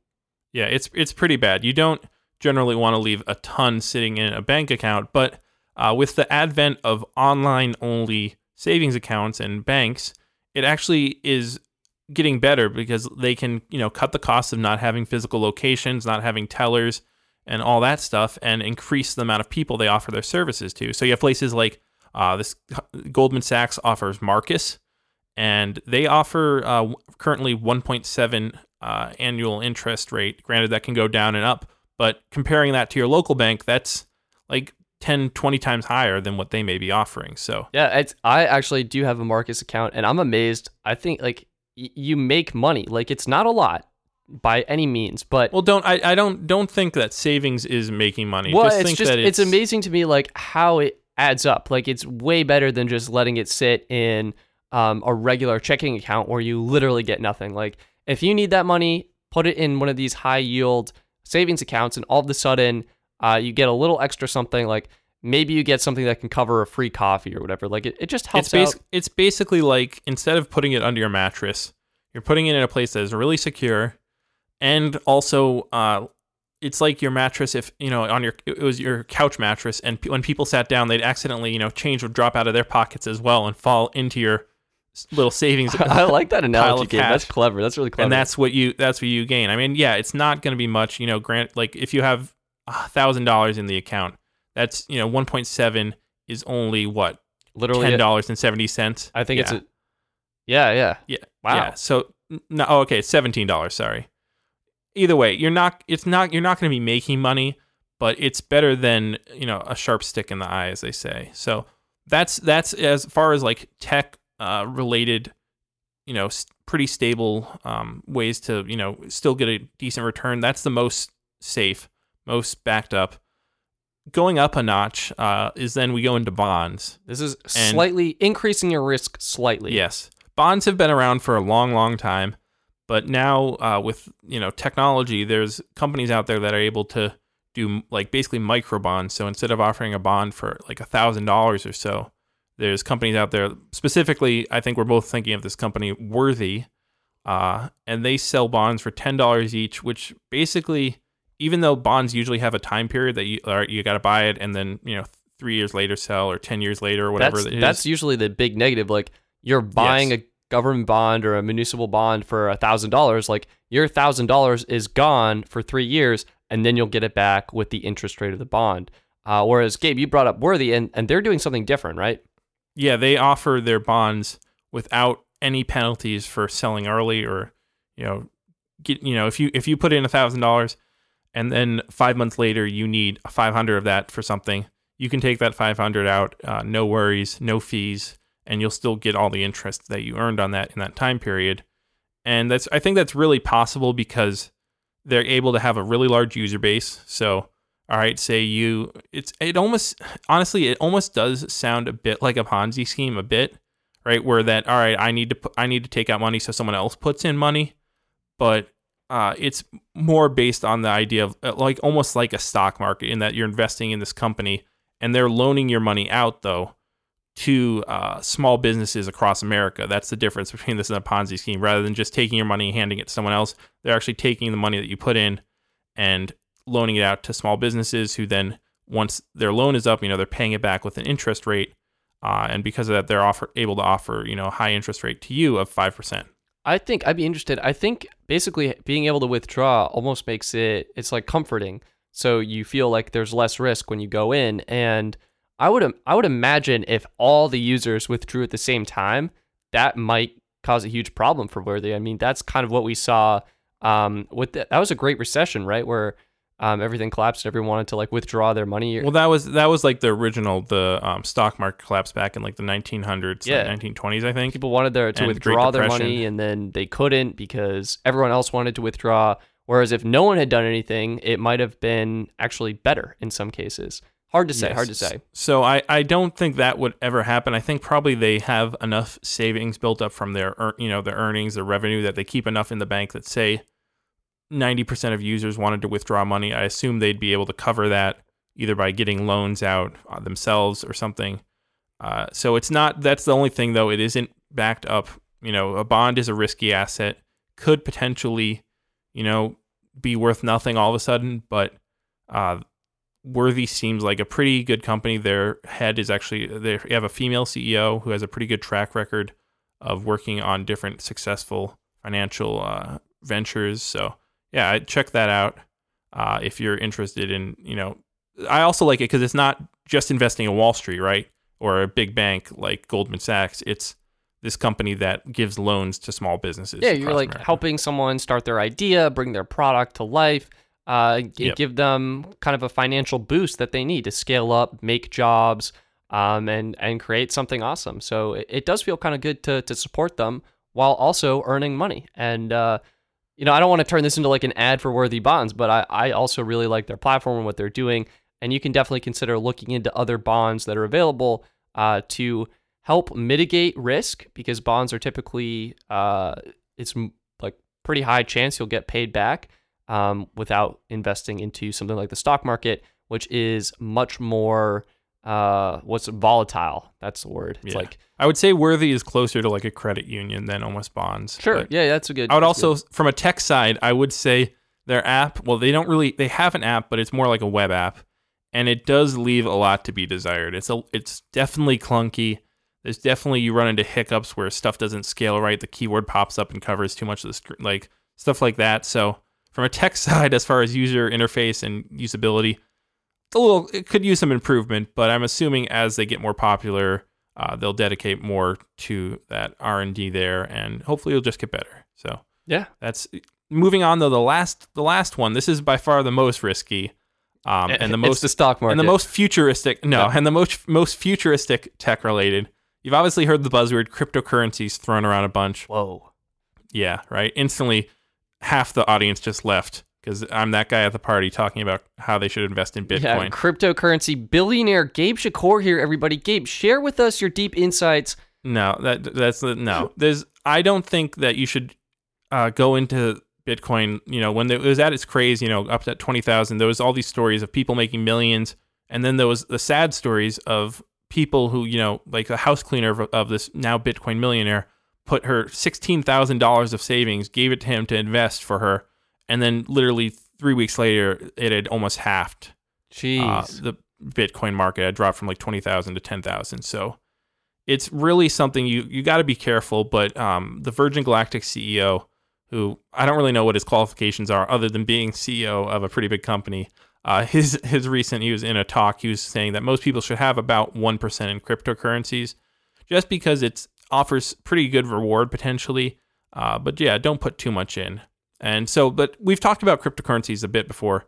Yeah, it's it's pretty bad. You don't generally want to leave a ton sitting in a bank account, but uh, with the advent of online only savings accounts and banks, it actually is getting better because they can you know cut the cost of not having physical locations, not having tellers, and all that stuff, and increase the amount of people they offer their services to. So you have places like uh, this Goldman Sachs offers Marcus, and they offer uh, currently 1.7 uh, annual interest rate. Granted, that can go down and up, but comparing that to your local bank, that's like 10, 20 times higher than what they may be offering. So yeah it's i actually do have a marcus account and i'm amazed i think like y- you make money like it's not a lot by any means but Well, don't I, I don't don't think that savings is making money. well, just it's just that it's, amazing to me like how it adds up. Like it's way better than just letting it sit in um, a regular checking account where you literally get nothing. Like if you need that money, put it in one of these high yield savings accounts, and all of a sudden uh, you get a little extra something. Like maybe you get something that can cover a free coffee or whatever. Like it, it just helps It's, out. basi- it's basically like instead of putting it under your mattress, you're putting it in a place that is really secure, and also uh, it's like your mattress. If you know on your it was your couch mattress, and pe- when people sat down, they'd accidentally you know change would drop out of their pockets as well and fall into your little savings. I like that analogy, of Gabe. That's clever. That's really clever. and that's what you that's what you gain. I mean, yeah, it's not going to be much. You know, grant like if you have thousand dollars in the account, that's you know one point seven is only what literally. ten dollars and seventy cents. I think it's Yeah. a. Yeah, yeah. Yeah. Wow. Yeah. So no, oh, okay, seventeen dollars. Sorry. Either way, you're not. It's not. You're not going to be making money, but it's better than you know a sharp stick in the eye, as they say. So that's that's as far as like tech uh, related, you know, pretty stable um, ways to you know still get a decent return. That's the most safe, most backed up. Going up a notch uh, is then we go into bonds. This is And- slightly increasing your risk slightly. Yes, bonds have been around for a long, long time, but now uh, with you know technology, there's companies out there that are able to do like basically micro bonds. So instead of offering a bond for like a thousand dollars or so, there's companies out there. Specifically, I think we're both thinking of this company, Worthy, uh, and they sell bonds for ten dollars each, which basically, even though bonds usually have a time period that you you got to buy it and then you know three years later sell or ten years later or whatever that's, it is. that's usually the big negative. Like you're buying Yes. a government bond or a municipal bond for a thousand dollars. Like your thousand dollars is gone for three years, and then you'll get it back with the interest rate of the bond. Uh, whereas Gabe, you brought up Worthy, and, and they're doing something different, right? yeah, they offer their bonds without any penalties for selling early or you know get you know if you if you put in a thousand dollars and then five months later you need 500 of that for something. You can take that 500 out uh, no worries no fees and you'll still get all the interest that you earned on that in that time period. And that's i think that's really possible because they're able to have a really large user base. So all right say you it's it almost honestly it almost does sound a bit like a ponzi scheme a bit right? Where that all right i need to put, i need to take out money so someone else puts in money. But uh, it's more based on the idea of uh, like almost like a stock market in that you're investing in this company and they're loaning your money out though to uh, small businesses across America. That's the difference between this and a Ponzi scheme. Rather than just taking your money and handing it to someone else, they're actually taking the money that you put in and loaning it out to small businesses who then, once their loan is up, you know, they're paying it back with an interest rate. uh, and because of that, they're offer able to offer you know high interest rate to you of five percent. I think I'd be interested. I think basically being able to withdraw almost makes it it's like comforting. So you feel like there's less risk when you go in and I would I would imagine if all the users withdrew at the same time, that might cause a huge problem for Worthy. I mean, that's kind of what we saw um, with the, that was a great recession, right? Where um, everything collapsed. And everyone wanted to like withdraw their money. Well, that was that was like the original the um, stock market collapse back in like the 1900s, Yeah. like 1920s, I think. people wanted their, to and withdraw their money and then they couldn't because everyone else wanted to withdraw whereas if no one had done anything it might have been actually better in some cases hard to say hard to say So I, I don't think that would ever happen. I think probably they have enough savings built up from their you know their earnings, their revenue that they keep enough in the bank that say 90% of users wanted to withdraw money. I assume they'd be able to cover that either by getting loans out uh, themselves or something. Uh, so it's not that's the only thing though. It isn't backed up. You know, a bond is a risky asset, could potentially, you know, be worth nothing all of a sudden, but uh, Worthy seems like a pretty good company. Their head is actually they have a female CEO who has a pretty good track record of working on different successful financial uh, ventures. So yeah, check that out uh, if you're interested in. You know, I also like it because it's not just investing in Wall Street, right, or a big bank like Goldman Sachs. It's this company that gives loans to small businesses. yeah you're like America. helping someone start their idea bring their product to life uh, g- Yep. give them kind of a financial boost that they need to scale up make jobs um, and and create something awesome so it, it does feel kind of good to to support them while also earning money and uh, you know, I don't want to turn this into like an ad for Worthy Bonds, but I, I also really like their platform and what they're doing. And you can definitely consider looking into other bonds that are available uh, to help mitigate risk because bonds are typically, uh, it's like pretty high chance you'll get paid back um, without investing into something like the stock market, which is much more, uh, what's volatile? That's the word. It's Yeah. like, I would say Worthy is closer to like a credit union than almost bonds. sure, yeah, that's a good. I would that's good. also, from a tech side, I would say their app. Well, they don't really. They have an app, but it's more like a web app, and it does leave a lot to be desired. It's a. It's definitely clunky. There's definitely you run into hiccups where stuff doesn't scale right. The keyword pops up and covers too much of the screen, like stuff like that. So from a tech side, as far as user interface and usability, a little. It could use some improvement, but I'm assuming as they get more popular, uh, they'll dedicate more to that R and D there, and hopefully it'll just get better. So yeah, that's moving on though. The last, the last one. This is by far the most risky, um, and the it's most the stock market and the most futuristic. No, Yeah. and the most most futuristic tech related. You've obviously heard the buzzword cryptocurrencies thrown around a bunch. Whoa. Yeah, right. Instantly, half the audience just left because I'm that guy at the party talking about how they should invest in Bitcoin. Yeah, cryptocurrency billionaire Gabe Shakur here, everybody. Gabe, share with us your deep insights. No, that that's the no. There's I don't think that you should uh, go into Bitcoin. You know, when it was at its craze, you know, up to twenty thousand, there was all these stories of people making millions, and then there was the sad stories of people who, you know, like a house cleaner of, of this now Bitcoin millionaire, put her sixteen thousand dollars of savings, gave it to him to invest for her, and then literally three weeks later, it had almost halved Jeez. uh, the Bitcoin market had dropped from like twenty thousand to ten thousand. So it's really something you you got to be careful. But um, the Virgin Galactic CEO, who I don't really know what his qualifications are, other than being CEO of a pretty big company. Uh, his his recent he was in a talk. He was saying that most people should have about one percent in cryptocurrencies, just because it offers pretty good reward potentially. Uh, but yeah, don't put too much in. And so, but we've talked about cryptocurrencies a bit before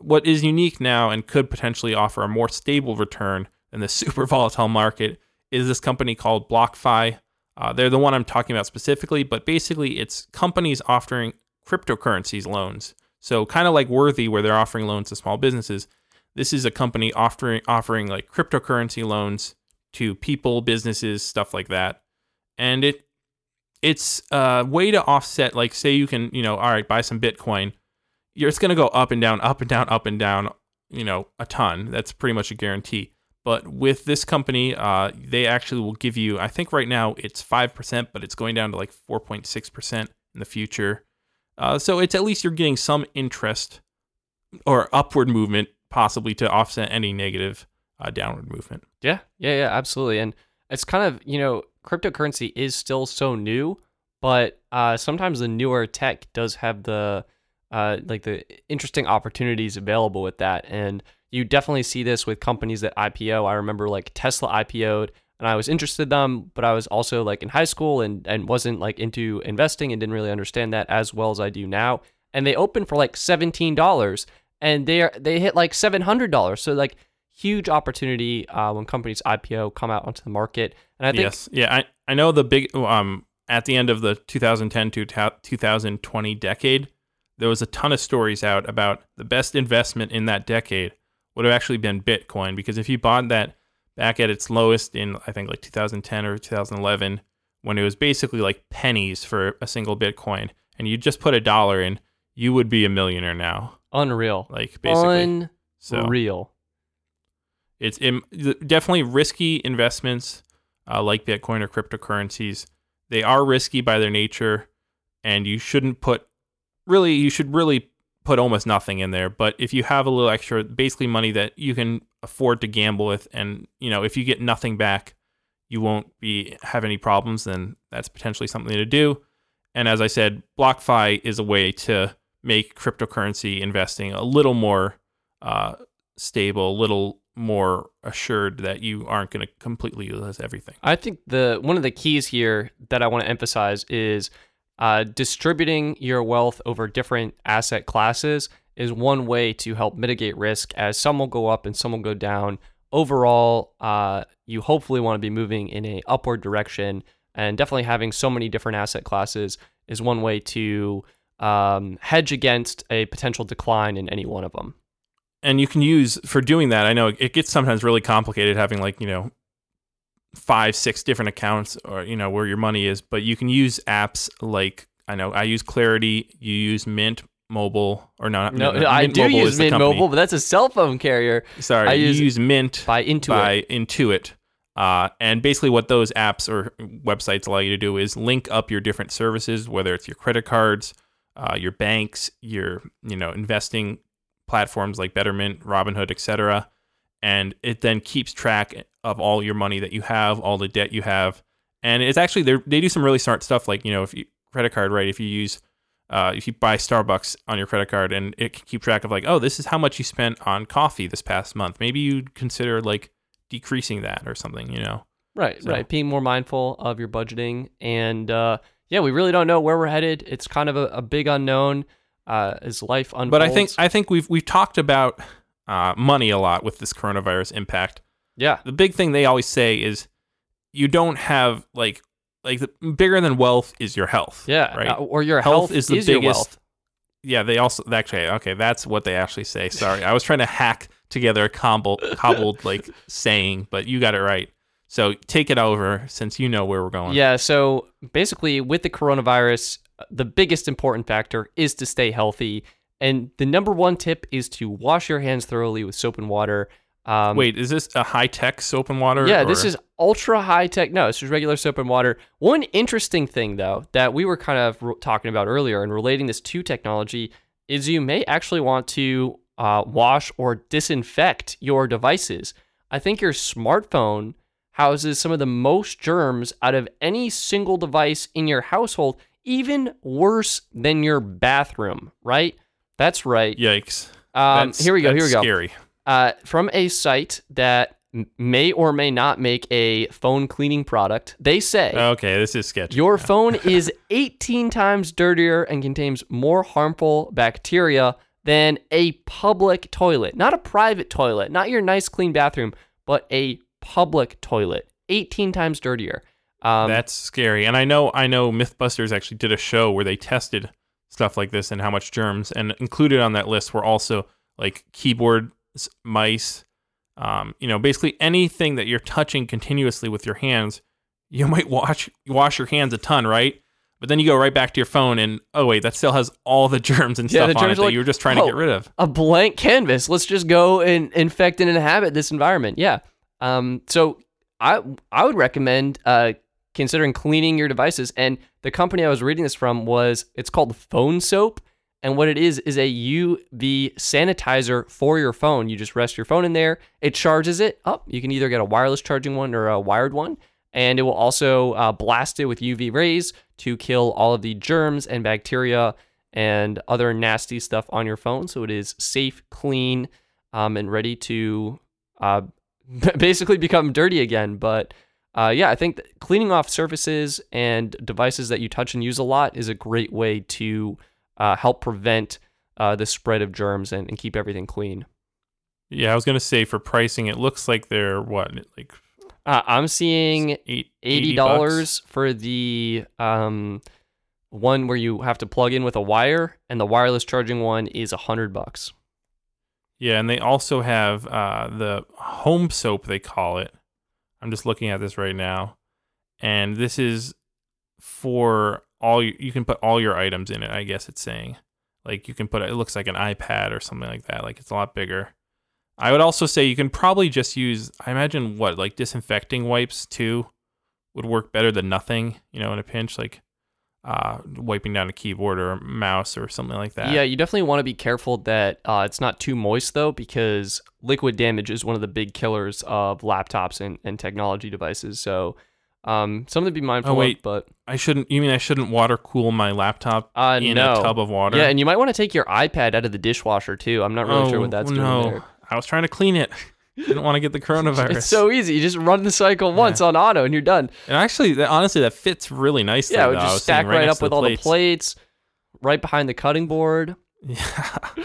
what is unique now and could potentially offer a more stable return than the super volatile market is this company called BlockFi. Uh, they're the one I'm talking about specifically, but basically it's companies offering cryptocurrencies loans. So kind of like Worthy, where they're offering loans to small businesses. This is a company offering offering like cryptocurrency loans to people, businesses, stuff like that. And it it's a way to offset, like say you can, you know, all right, buy some Bitcoin you're it's going to go up and down, up and down, up and down, you know, a ton. That's pretty much a guarantee. But with this company, uh, they actually will give you, I think right now it's 5%, but it's going down to like 4.6% in the future. Uh, so it's at least you're getting some interest or upward movement, possibly to offset any negative uh, downward movement. Yeah, yeah, yeah, absolutely. And It's kind of, you know, cryptocurrency is still so new, but uh, sometimes the newer tech does have the uh, like the interesting opportunities available with that. And you definitely see this with companies that IPO. I remember like Tesla IPO'd and I was interested in them, but I was also like in high school and, and wasn't like into investing and didn't really understand that as well as I do now. And they opened for like $17 and they are, they hit like $700. So like huge opportunity uh, when companies IPO come out onto the market. And I think yes, yeah, I I know the big um at the end of the 2010 to 2020 decade, there was a ton of stories out about the best investment in that decade would have actually been Bitcoin because if you bought that back at its lowest in I think like 2010 or 2011 when it was basically like pennies for a single Bitcoin and you just put a dollar in, you would be a millionaire now. unreal. Like basically. So Unreal. It's definitely risky investments uh, like Bitcoin or cryptocurrencies. They are risky by their nature, and you shouldn't put really. You should really put almost nothing in there. But if you have a little extra, basically money that you can afford to gamble with, and you know if you get nothing back, you won't be have any problems. Then that's potentially something to do. And as I said, BlockFi is a way to make cryptocurrency investing a little more uh, stable, a little more assured that you aren't going to completely lose everything. I think the one of the keys here that I want to emphasize is uh, distributing your wealth over different asset classes is one way to help mitigate risk as some will go up and some will go down. Overall, uh, you hopefully want to be moving in a upward direction, and definitely having so many different asset classes is one way to um, hedge against a potential decline in any one of them. And you can use for doing that. I know it gets sometimes really complicated having like you know five, six different accounts or you know where your money is, but you can use apps like I know I use Clarity. You use Mint Mobile or no? No, no, I Mint do Mobile use Mint company. Mobile, but that's a cell phone carrier Sorry, I use use Mint by Intuit. by Intuit. Uh, and basically, what those apps or websites allow you to do is link up your different services, whether it's your credit cards, uh, your banks, your you know investing platforms like Betterment, Robinhood, etc. And it then keeps track of all your money that you have, all the debt you have, and it's actually they they do some really smart stuff. Like you know, if you credit card, right? If you use uh, if you buy Starbucks on your credit card and it can keep track of like, oh, this is how much you spent on coffee this past month. Maybe you'd consider like decreasing that or something, you know? Right, So- right. Being more mindful of your budgeting. And uh, yeah, we really don't know where we're headed. It's kind of a, a big unknown uh, as life unfolds. But I think I think we've we've talked about uh, money a lot with this coronavirus impact. yeah, The big thing they always say is you don't have like like the bigger than wealth is your health. yeah. right. uh, or your Health health, is the your biggest- wealth. yeah. They also actually okay. That's what they actually say. Sorry, I was trying to hack together a cobbled like saying, but you got it right. So take it over since you know where we're going. Yeah. So basically, with the coronavirus, the biggest important factor is to stay healthy. And the number one tip is to wash your hands thoroughly with soap and water. Um, Wait, is this a high tech soap and water? Yeah, this is ultra high tech. No, it's just regular soap and water. One interesting thing, though, that we were kind of r- talking about earlier and relating this to technology is you may actually want to uh, wash or disinfect your devices. I think your smartphone houses some of the most germs out of any single device in your household, even worse than your bathroom, right? That's right. Yikes. Um, here we go. Here we go Scary. uh, from a site that may or may not make a phone cleaning product. They say Okay, this is sketchy. your phone is 18 times dirtier and contains more harmful bacteria than a public toilet. Not a private toilet, not your nice clean bathroom, but a public toilet. 18 times dirtier. Um, That's scary. And I know I know MythBusters actually did a show where they tested stuff like this and how much germs and included on that list were also like keyboards, mice, um, you know, basically anything that you're touching continuously with your hands. You might wash wash your hands a ton, right? But then you go right back to your phone and oh wait, that still has all the germs and Yeah, stuff on it that like, you were just trying "Oh, to get rid of. a blank canvas. Let's just go and infect and inhabit this environment. Yeah. Um, so I I would recommend uh, considering cleaning your devices. And the company I was reading this from was it's called PhoneSoap, and what it is is a UV sanitizer for your phone. You just rest your phone in there. It charges it up. You can either get a wireless charging one or a wired one. and it will also uh, blast it with UV rays to kill all of the germs and bacteria and other nasty stuff on your phone. So it is safe, clean, um, and ready to uh, basically become dirty again. But uh, yeah, I think cleaning off surfaces and devices that you touch and use a lot is a great way to uh, help prevent uh, the spread of germs and, and keep everything clean. Yeah, I was gonna say for pricing, it looks like they're what like Uh, I'm seeing eight eighty dollars for the um, one where you have to plug in with a wire, and the wireless charging one is a hundred bucks. Yeah, and they also have uh, the HomeSoap they call it. I'm just looking at this right now, and this is for all you, you can put all your items in it. I guess it's saying like you can put it looks like an iPad or something like that. Like it's a lot bigger. I would also say you can probably just use. I imagine what like disinfecting wipes too would work better than nothing. You know, in a pinch, like uh, wiping down a keyboard or a mouse or something like that. Yeah, you definitely want to be careful that uh, it's not too moist though, because liquid damage is one of the big killers of laptops and, and technology devices. So um, something to be mindful Oh, wait. of. But I shouldn't. You mean I shouldn't water cool my laptop uh, in no. a tub of water? Yeah, and you might want to take your iPad out of the dishwasher too. I'm not really sure what that's Oh, no. doing there. I was trying to clean it. Didn't want to get the coronavirus. It's so easy. You just run the cycle once on auto and you're done. and actually, that, honestly, that fits really nicely. Yeah, it would just stack sitting right, up with all the plates. plates, right behind the cutting board. Yeah.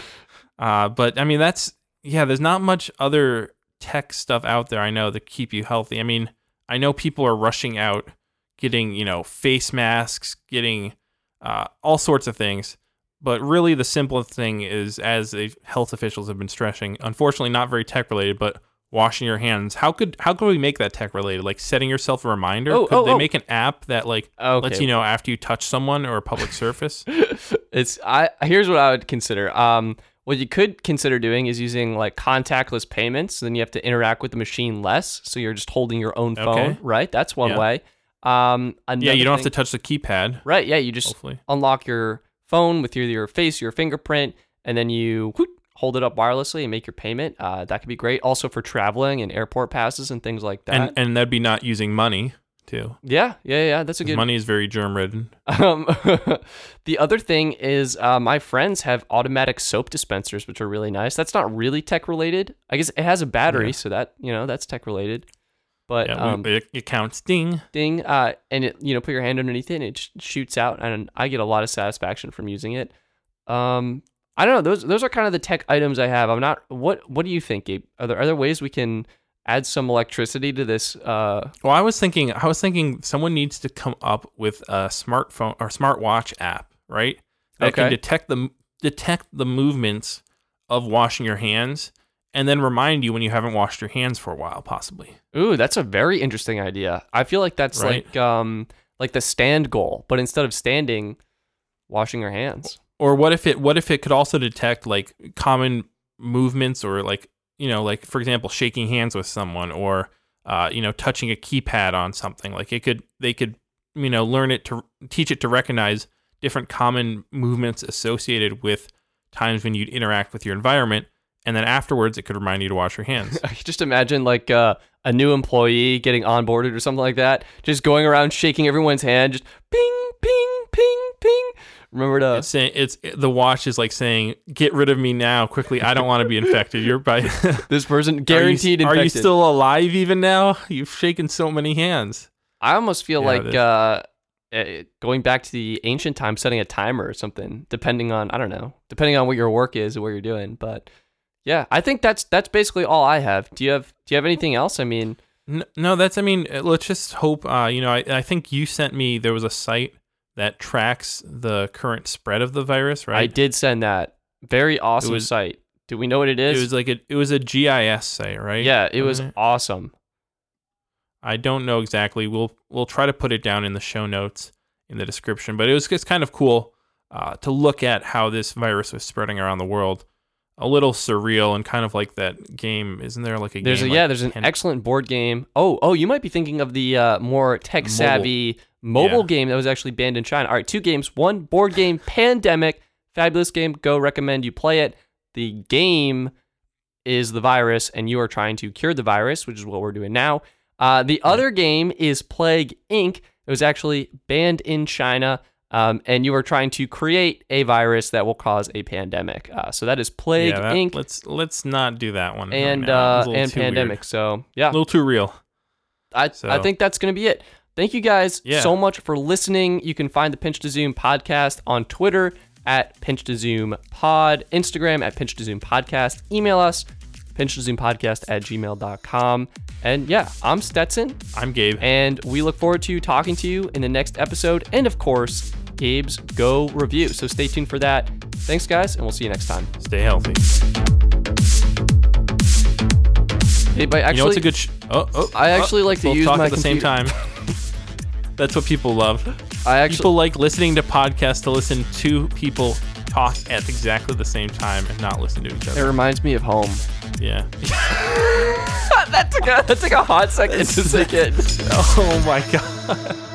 Uh, but I mean, that's yeah. There's not much other tech stuff out there I know that keep you healthy. I mean, I know people are rushing out, getting you know face masks, getting uh, all sorts of things. But really, the simplest thing is, as the health officials have been stressing, unfortunately, not very tech related, but washing your hands. How could how could we make that tech related? Like setting yourself a reminder. Oh, could oh, they oh. make an app that like Okay. lets you know after you touch someone or a public surface? it's I here's what I would consider. Um, what you could consider doing is using like contactless payments. Then you have to interact with the machine less, so you're just holding your own phone, Okay. right? That's one Yeah. way. Um, yeah, you don't have to touch the keypad. Right? Yeah, you just Hopefully. unlock your phone with your, your face, your fingerprint, and then you whoop, hold it up wirelessly and make your payment. Uh, that could be great. Also for traveling and airport passes and things like that. and and that'd be not using money too. yeah, yeah, yeah. That's a good. Money is very germ ridden. Um, the other thing is, uh, my friends have automatic soap dispensers, which are really nice. That's not really tech related. I guess it has a battery, Yeah. so that you know that's tech related. But Yeah, um, it, it counts. Ding. ding, uh, and it you know put your hand underneath it, and it sh- shoots out, and I get a lot of satisfaction from using it. Um, I don't know. Those those are kind of the tech items I have. I'm not. What What do you think, Gabe? Are there other ways we can add some electricity to this? Uh, Well, I was thinking. I was thinking someone needs to come up with a smartphone or smartwatch app, right? That Okay. can detect the detect the movements of washing your hands, and then remind you when you haven't washed your hands for a while, possibly. Ooh, that's a very interesting idea. I feel like that's Right. like um like the stand goal, but instead of standing, washing your hands. Or what if it? What if it could also detect like common movements, or like you know, like for example, shaking hands with someone, or uh, you know, touching a keypad on something. Like it could, they could, you know, learn it to teach it to recognize different common movements associated with times when you'd interact with your environment, and then afterwards, it could remind you to wash your hands. Just imagine like uh, a new employee getting onboarded or something like that, just going around shaking everyone's hand, just ping, ping, ping, ping. Remember to It's saying it's the watch is like saying, "Get rid of me now, quickly! I don't want to be infected." You're by this person guaranteed Are you, infected. are you still alive even now? You've shaken so many hands. I almost feel Yeah, like uh, eh, going back to the ancient time, setting a timer or something, depending on I don't know, depending on what your work is or what you're doing. But yeah, I think that's that's basically all I have. Do you have Do you have anything else? I mean, No, that's. I mean, uh, let's just hope. Uh, you know, I, I think you sent me. There was a site that tracks the current spread of the virus, right? I did send that very awesome was- site. Do we know what it is? it was like a. It was a GIS site, right? yeah, it was Wasn't awesome. I don't know exactly. We'll we'll try to put it down in the show notes in the description. But it was just kind of cool uh, to look at how this virus was spreading around the world. A little surreal and kind of like that game. Isn't there like a There's a game? yeah, there's an Pen- excellent board game. Oh, oh, you might be thinking of the uh, more tech savvy mobile Yeah. game that was actually banned in China. All right, two games. One board game, Pandemic, fabulous game. Go recommend you play it. The game is the virus, and you are trying to cure the virus, which is what we're doing now. Uh, the other game is Plague Inc. It was actually banned in China, um, and you are trying to create a virus that will cause a pandemic. Uh, so that is Plague yeah, that- Inc. Let's let's not do that one. and now. That uh, was a little and too weird. pandemic. So yeah, A little too real. I, I think that's going to be it. Thank you guys Yeah. so much for listening. You can find the Pinch to Zoom podcast on Twitter at Pinch to Zoom Pod, Instagram at Pinch to Zoom Podcast. Email us, pinch to Zoom Podcast at gmail.com. And yeah, I'm Stetson, I'm Gabe. and we look forward to talking to you in the next episode. And of course, Gabe's Go review. So stay tuned for that. Thanks, guys, and we'll see you next time. Stay healthy. Hey, but actually, you know what's a good? Sh- oh, oh, I oh, actually oh, like to use talk my at the same time. That's what people love. I actually People like listening to podcasts to listen to people talk at exactly the same time and not listen to each other. it reminds me of home. Yeah. that took a that took a hot second to sink in. oh my god.